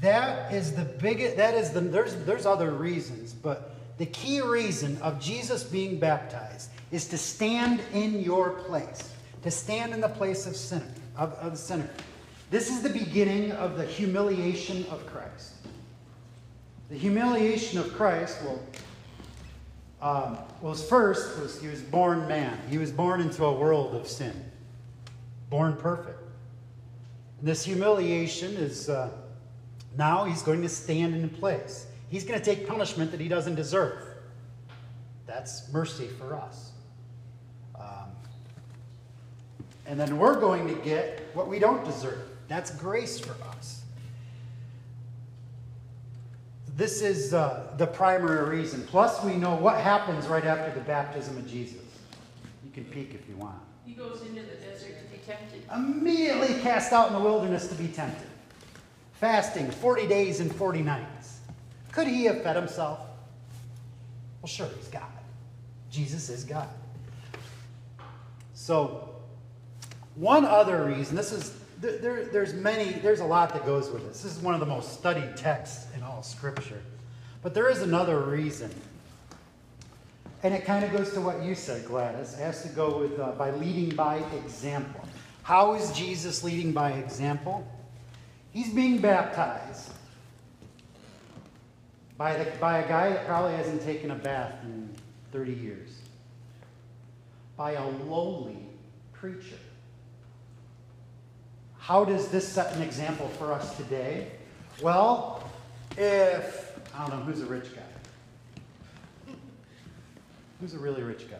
That is the biggest, that is the, there's, there's other reasons, but the key reason of Jesus being baptized is to stand in your place, to stand in the place of sinner, of, of sinner. This is the beginning of the humiliation of Christ. The humiliation of Christ, well, um, was first was he was born man. He was born into a world of sin, born perfect. And this humiliation is uh, now he's going to stand in place. He's going to take punishment that he doesn't deserve. That's mercy for us. Um, and then we're going to get what we don't deserve. That's grace for us. This is uh, the primary reason. Plus, we know what happens right after the baptism of Jesus. You can peek if you want. He goes into the desert to be tempted. Immediately cast out in the wilderness to be tempted. Fasting 40 days and 40 nights. Could he have fed himself? Well, sure, he's God. Jesus is God. So, one other reason, this is, there, there- there's many, there's a lot that goes with this. This is one of the most studied texts in all Scripture. But there is another reason. And it kind of goes to what you said, Gladys. It has to go with uh, by leading by example. How is Jesus leading by example? He's being baptized by, the, by a guy that probably hasn't taken a bath in 30 years, by a lowly preacher. How does this set an example for us today? Well, if, I don't know, who's a rich guy? Who's a really rich guy?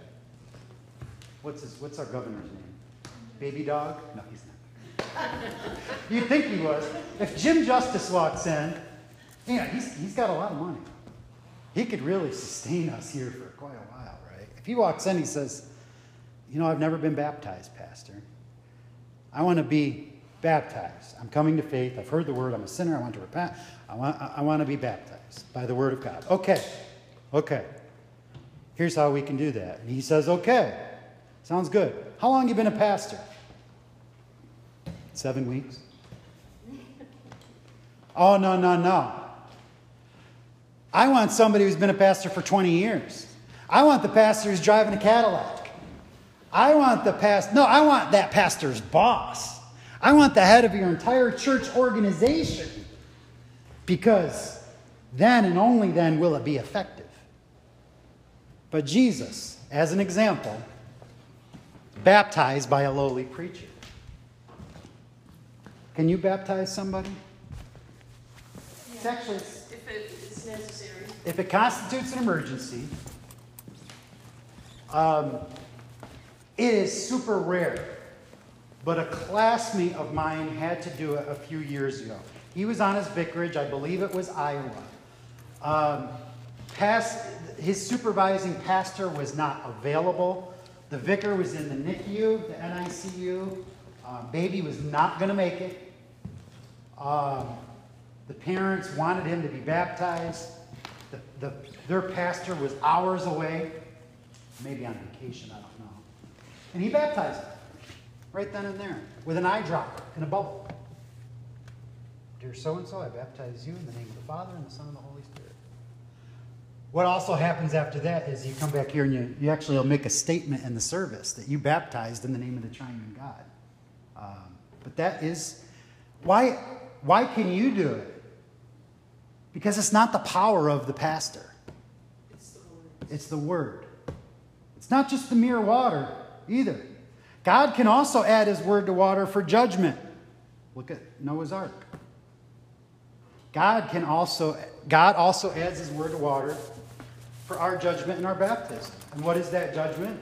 What's, his, what's our governor's name? Baby dog? No, he's not. (laughs) You'd think he was. If Jim Justice walks in, yeah, he's, he's got a lot of money. He could really sustain us here for quite a while, right? If he walks in, he says, You know, I've never been baptized, Pastor. I want to be baptized. I'm coming to faith. I've heard the word. I'm a sinner. I want to repent. I want, I want to be baptized by the word of God. Okay. Okay. Here's how we can do that. And he says, Okay. Sounds good. How long you been a pastor? Seven weeks? Oh, no, no, no. I want somebody who's been a pastor for 20 years. I want the pastor who's driving a Cadillac. I want the past. No, I want that pastor's boss. I want the head of your entire church organization. Because then and only then will it be effective. But Jesus, as an example, baptized by a lowly preacher. Can you baptize somebody? It's actually, If it is necessary. If it constitutes an emergency, um, it is super rare. But a classmate of mine had to do it a few years ago. He was on his vicarage, I believe it was Iowa. Um, past, his supervising pastor was not available. The vicar was in the NICU, the NICU. Uh, baby was not going to make it. Um, the parents wanted him to be baptized. The, the, their pastor was hours away, maybe on vacation, I don't know. And he baptized him right then and there with an eyedropper and a bubble. Dear so and so, I baptize you in the name of the Father and the Son and the Holy Spirit. What also happens after that is you come back here and you, you actually will make a statement in the service that you baptized in the name of the triune God. Um, but that is why why can you do it? Because it's not the power of the pastor. It's the word. It's not just the mere water either. God can also add his word to water for judgment. Look at Noah's ark. God can also God also adds his word to water for our judgment and our baptism. And what is that judgment?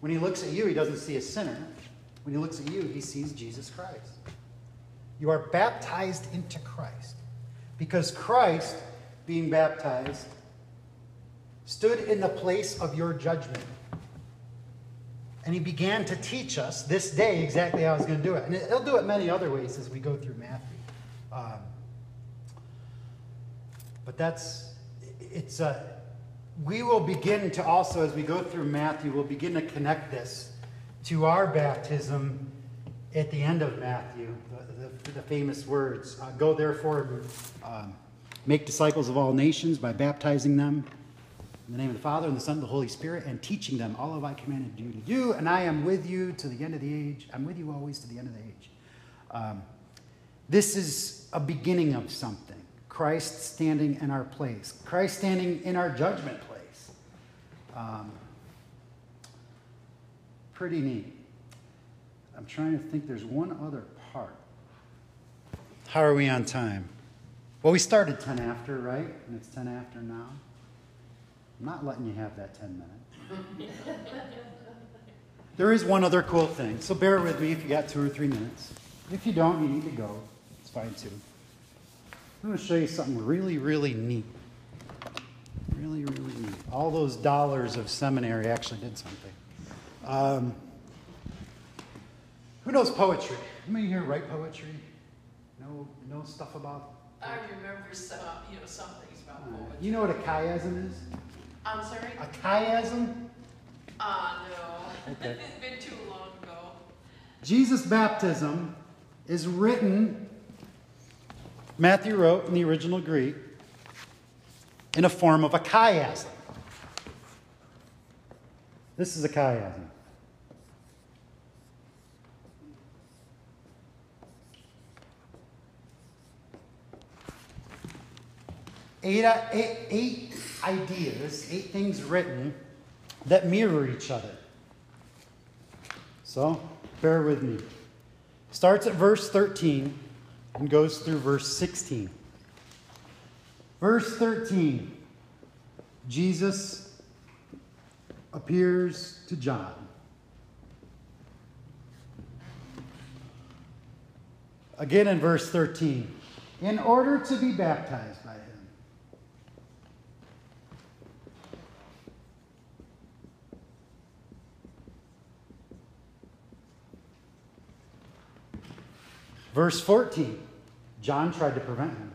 When he looks at you, he doesn't see a sinner. When he looks at you, he sees Jesus Christ. You are baptized into Christ because Christ, being baptized, stood in the place of your judgment. And he began to teach us this day exactly how he's going to do it. And he'll do it many other ways as we go through Matthew. Um, but that's, it's a, we will begin to also, as we go through Matthew, we'll begin to connect this to our baptism at the end of Matthew, the, famous words uh, Go therefore, um, make disciples of all nations by baptizing them in the name of the Father and the Son and the Holy Spirit, and teaching them all of I commanded you to do. And I am with you to the end of the age. I'm with you always to the end of the age. Um, this is a beginning of something. Christ standing in our place, Christ standing in our judgment place. Um, pretty neat. I'm trying to think, there's one other part. How are we on time? Well, we started 10 after, right? And it's 10 after now. I'm not letting you have that 10 minutes. (laughs) there is one other cool thing, so bear with me if you got two or three minutes. If you don't, you need to go. It's fine too. I'm going to show you something really, really neat. Really, really neat. All those dollars of seminary actually did something. Um, who knows poetry? Anybody here write poetry? Know, know stuff about? I remember some, you know, some things about Uh, poetry. you know what a chiasm is? I'm sorry? A chiasm? Ah, no. Okay. (laughs) It's been too long ago. Jesus' baptism is written, Matthew wrote in the original Greek, in a form of a chiasm. This is a chiasm. Eight, eight, eight ideas, eight things written that mirror each other. So, bear with me. Starts at verse 13 and goes through verse 16. Verse 13 Jesus appears to John. Again in verse 13, in order to be baptized by him. Verse 14 John tried to prevent him.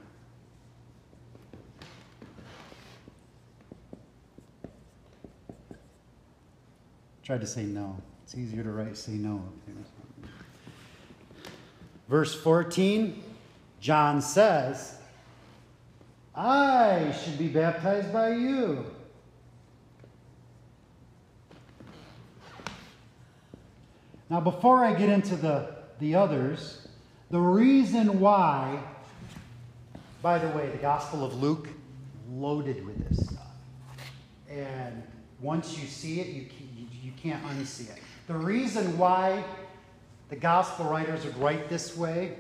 Tried to say no. It's easier to write say no. Verse 14, John says, I should be baptized by you. Now, before I get into the, the others, the reason why, by the way, the Gospel of Luke, loaded with this stuff. And once you see it, you, you, can't unsee it. The reason why the Gospel writers would write this way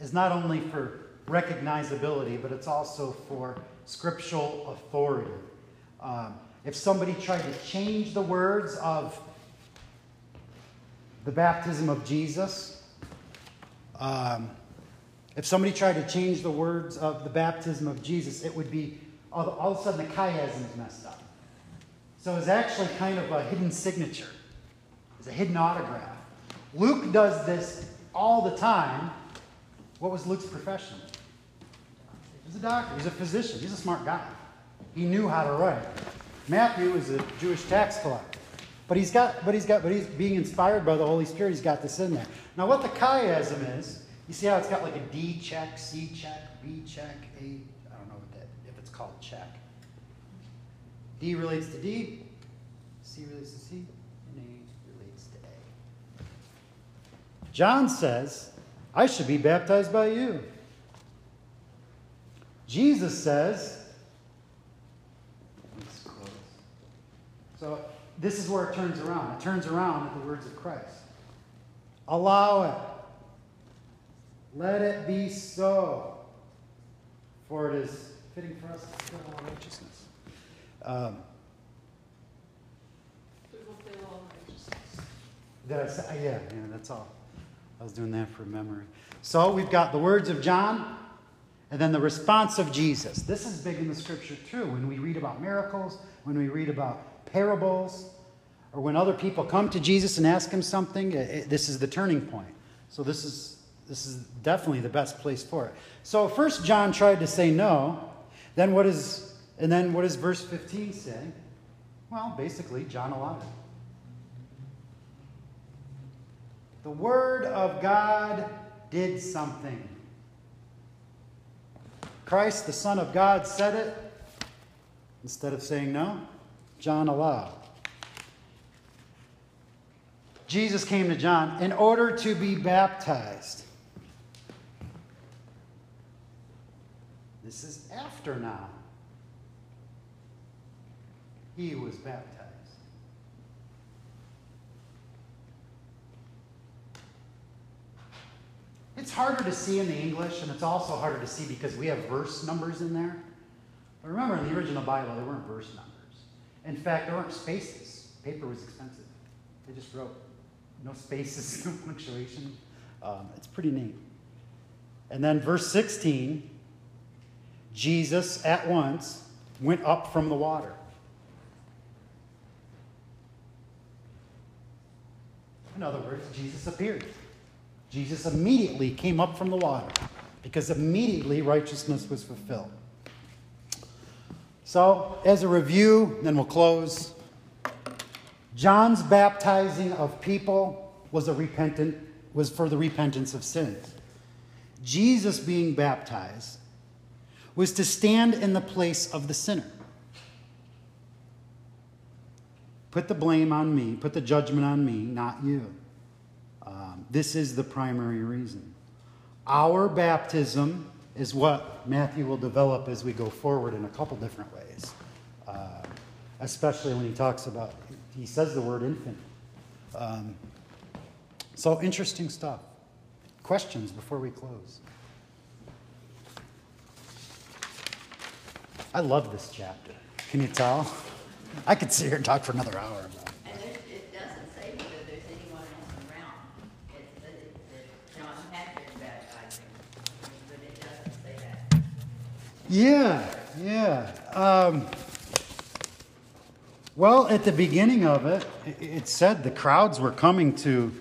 is not only for recognizability, but it's also for scriptural authority. Um, if somebody tried to change the words of the baptism of Jesus, um, if somebody tried to change the words of the baptism of Jesus, it would be all, all of a sudden the chiasm is messed up. So it's actually kind of a hidden signature, it's a hidden autograph. Luke does this all the time. What was Luke's profession? He's a doctor, he's a physician, he's a smart guy. He knew how to write. Matthew was a Jewish tax collector. But he's got, but he's got, but he's being inspired by the Holy Spirit. He's got this in there. Now, what the chiasm is, you see how it's got like a D check, C check, B check, A. I don't know what that if it's called check. D relates to D, C relates to C, and A relates to A. John says, "I should be baptized by you." Jesus says, so this is where it turns around. It turns around at the words of Christ. Allow it. Let it be so. For it is fitting for us to fulfill all righteousness. Um, did I say? Yeah, yeah, that's all. I was doing that for memory. So we've got the words of John and then the response of Jesus. This is big in the scripture too. When we read about miracles, when we read about parables, or when other people come to Jesus and ask him something, this is the turning point. So this is this is definitely the best place for it. So first John tried to say no. Then what is and then what does verse 15 say? Well, basically John allowed it. The word of God did something. Christ, the Son of God, said it. Instead of saying no, John allowed. Jesus came to John in order to be baptized. This is after now. He was baptized. It's harder to see in the English, and it's also harder to see because we have verse numbers in there. But remember, in the original Bible, there weren't verse numbers. In fact, there weren't spaces. Paper was expensive. They just wrote no spaces, (laughs) no punctuation. Um, it's pretty neat. And then verse 16 Jesus at once went up from the water. In other words, Jesus appeared. Jesus immediately came up from the water because immediately righteousness was fulfilled. So, as a review, then we'll close. John's baptizing of people was a repentant was for the repentance of sins. Jesus being baptized was to stand in the place of the sinner. Put the blame on me, put the judgment on me, not you. Um, this is the primary reason. Our baptism is what Matthew will develop as we go forward in a couple different ways, uh, especially when he talks about, he says the word infant. Um, so, interesting stuff. Questions before we close? I love this chapter. Can you tell? I could sit here and talk for another hour about it it doesn't say whether there's anyone else around. It says it- that John had been baptizing, but it doesn't say that. Yeah, yeah. Um, well, at the beginning of it, it- said the crowds were coming to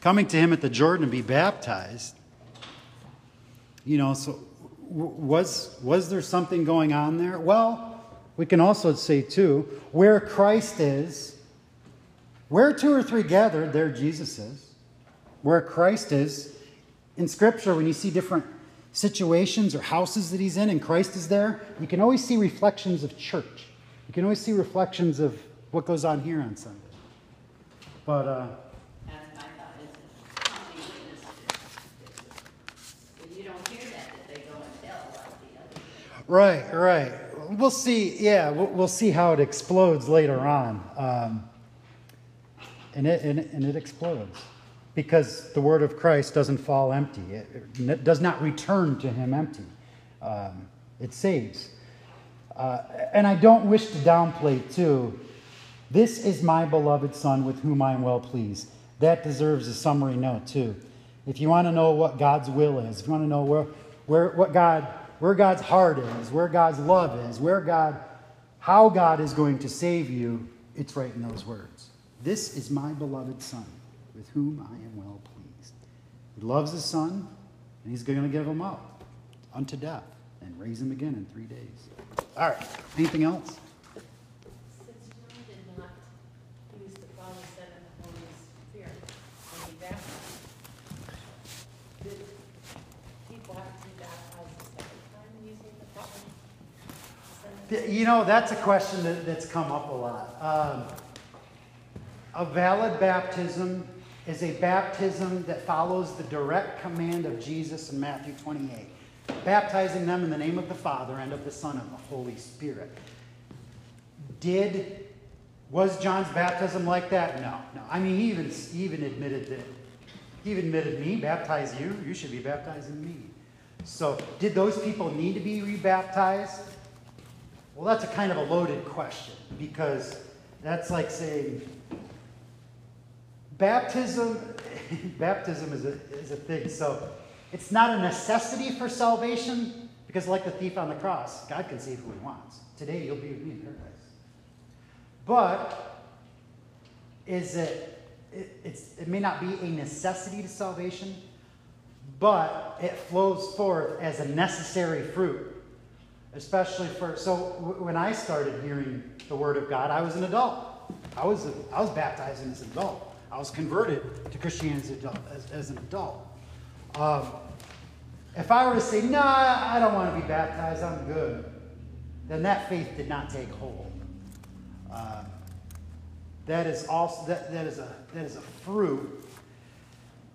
coming to him at the Jordan to be baptized. You know, so was, was there something going on there? Well, we can also say, too, where Christ is, where two or three gathered, there Jesus is. Where Christ is, in Scripture, when you see different situations or houses that he's in and Christ is there, you can always see reflections of church. You can always see reflections of what goes on here on Sunday. But, uh, That's my thought, is it, how many witnesses? If you don't hear that, that they go and tell like the other. Right, right. We'll see. Yeah, we'll, we'll see how it explodes later on. Um, and, it, and, it, and it explodes because the word of Christ doesn't fall empty, it, does not return to him empty. Um, it saves. Uh, and I don't wish to downplay, too. This is my beloved Son with whom I am well pleased. That deserves a summary note, too. If you want to know what God's will is, if you want to know where, where, what God, where God's heart is, where God's love is, where God, how God is going to save you, it's right in those words. This is my beloved Son with whom I am well pleased. He loves his Son, and he's going to give him up unto death and raise him again in three days. All right, anything else? Since John did not use the Father, Son, and the Holy Spirit when he baptized, did people have to be baptized a second time using the Father? Son, and- You know, that's a question that, that's come up a lot. Um, a valid baptism is a baptism that follows the direct command of Jesus in Matthew 28, baptizing them in the name of the Father and of the Son and the Holy Spirit. Did was John's baptism like that? No, no. I mean, he even he even admitted that. He even admitted, "Me baptize you? You should be baptizing me." So, did those people need to be rebaptized? Well, that's a kind of a loaded question because that's like saying baptism. (laughs) baptism is a, is a thing. So it's not a necessity for salvation because, like the thief on the cross, God can save who He wants. Today you'll be with me in paradise. But is it? it it's, it may not be a necessity to salvation, but it flows forth as a necessary fruit especially for so when i started hearing the word of god i was an adult i was a, i was baptized as an adult i was converted to christianity as, adult, as, as an adult um, if i were to say no i don't want to be baptized i'm good then that faith did not take hold um, that is also that, that is a that is a fruit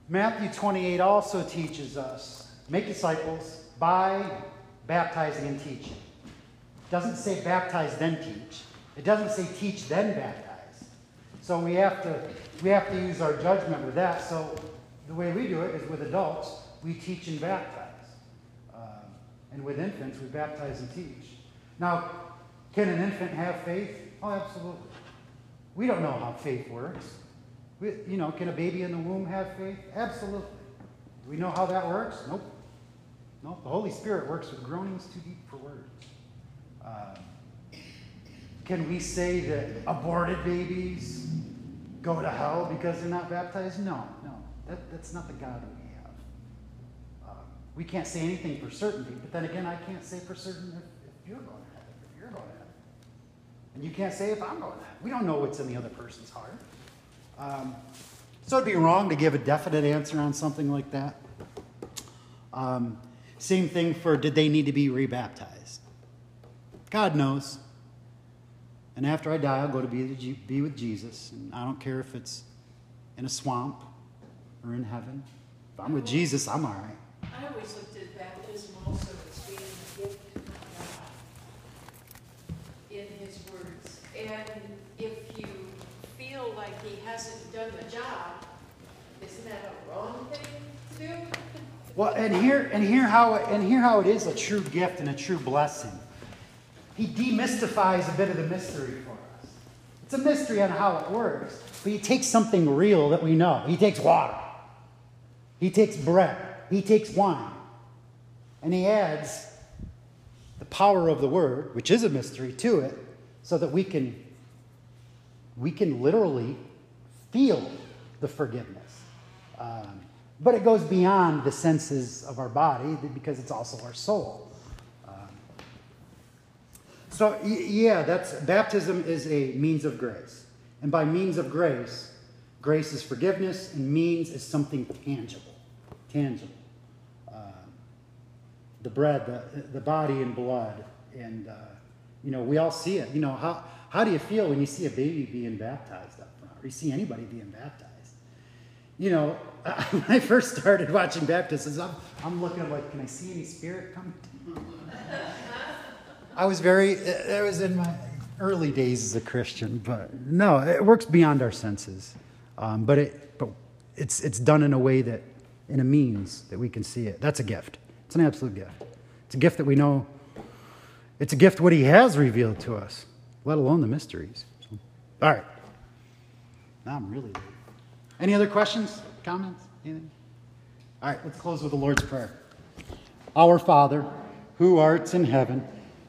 matthew 28 also teaches us make disciples by baptizing and teaching. It doesn't say baptize then teach. It doesn't say teach then baptize. So we have to we have to use our judgment with that. So the way we do it is with adults, we teach and baptize. Um, and with infants, we baptize and teach. Now, can an infant have faith? Oh, absolutely. We don't know how faith works. We, you know, can a baby in the womb have faith? Absolutely. Do we know how that works? Nope. No, the Holy Spirit works with groanings too deep for words. Um, can we say that aborted babies go to hell because they're not baptized? No, no. That, that's not the God we have. Um, we can't say anything for certainty, but then again, I can't say for certain if, if you're going to heaven, if you're going to heaven. And you can't say if I'm going to heaven. We don't know what's in the other person's heart. Um, so it'd be wrong to give a definite answer on something like that. Um, same thing for did they need to be rebaptized? God knows. And after I die, I'll go to be, be with Jesus. And I don't care if it's in a swamp or in heaven. If I'm with Jesus, I'm all right. I always looked at baptism also as being a gift in His words. And if you feel like He hasn't done the job, isn't that a wrong thing to do? Well, and here and here how and here how it is a true gift and a true blessing. He demystifies a bit of the mystery for us. It's a mystery on how it works, but he takes something real that we know. He takes water. He takes bread. He takes wine. And he adds the power of the word, which is a mystery, to it, so that we can we can literally feel the forgiveness. Um, but it goes beyond the senses of our body because it's also our soul. So, yeah, that's baptism is a means of grace. And by means of grace, grace is forgiveness, and means is something tangible. Tangible. Uh, the bread, the, the body and blood. And, uh, you know, we all see it. You know, how, how do you feel when you see a baby being baptized up front, or you see anybody being baptized? You know, (laughs) when I first started watching baptisms, I'm, I'm looking like, can I see any spirit coming? (laughs) I was very, it was in my early days as a Christian, but no, it works beyond our senses. Um, but it, but it's, it's done in a way that, in a means that we can see it. That's a gift. It's an absolute gift. It's a gift that we know. It's a gift what He has revealed to us, let alone the mysteries. So, all right. Now I'm really. Late. Any other questions, comments, anything? All right, let's close with the Lord's Prayer. Our Father, who art in heaven,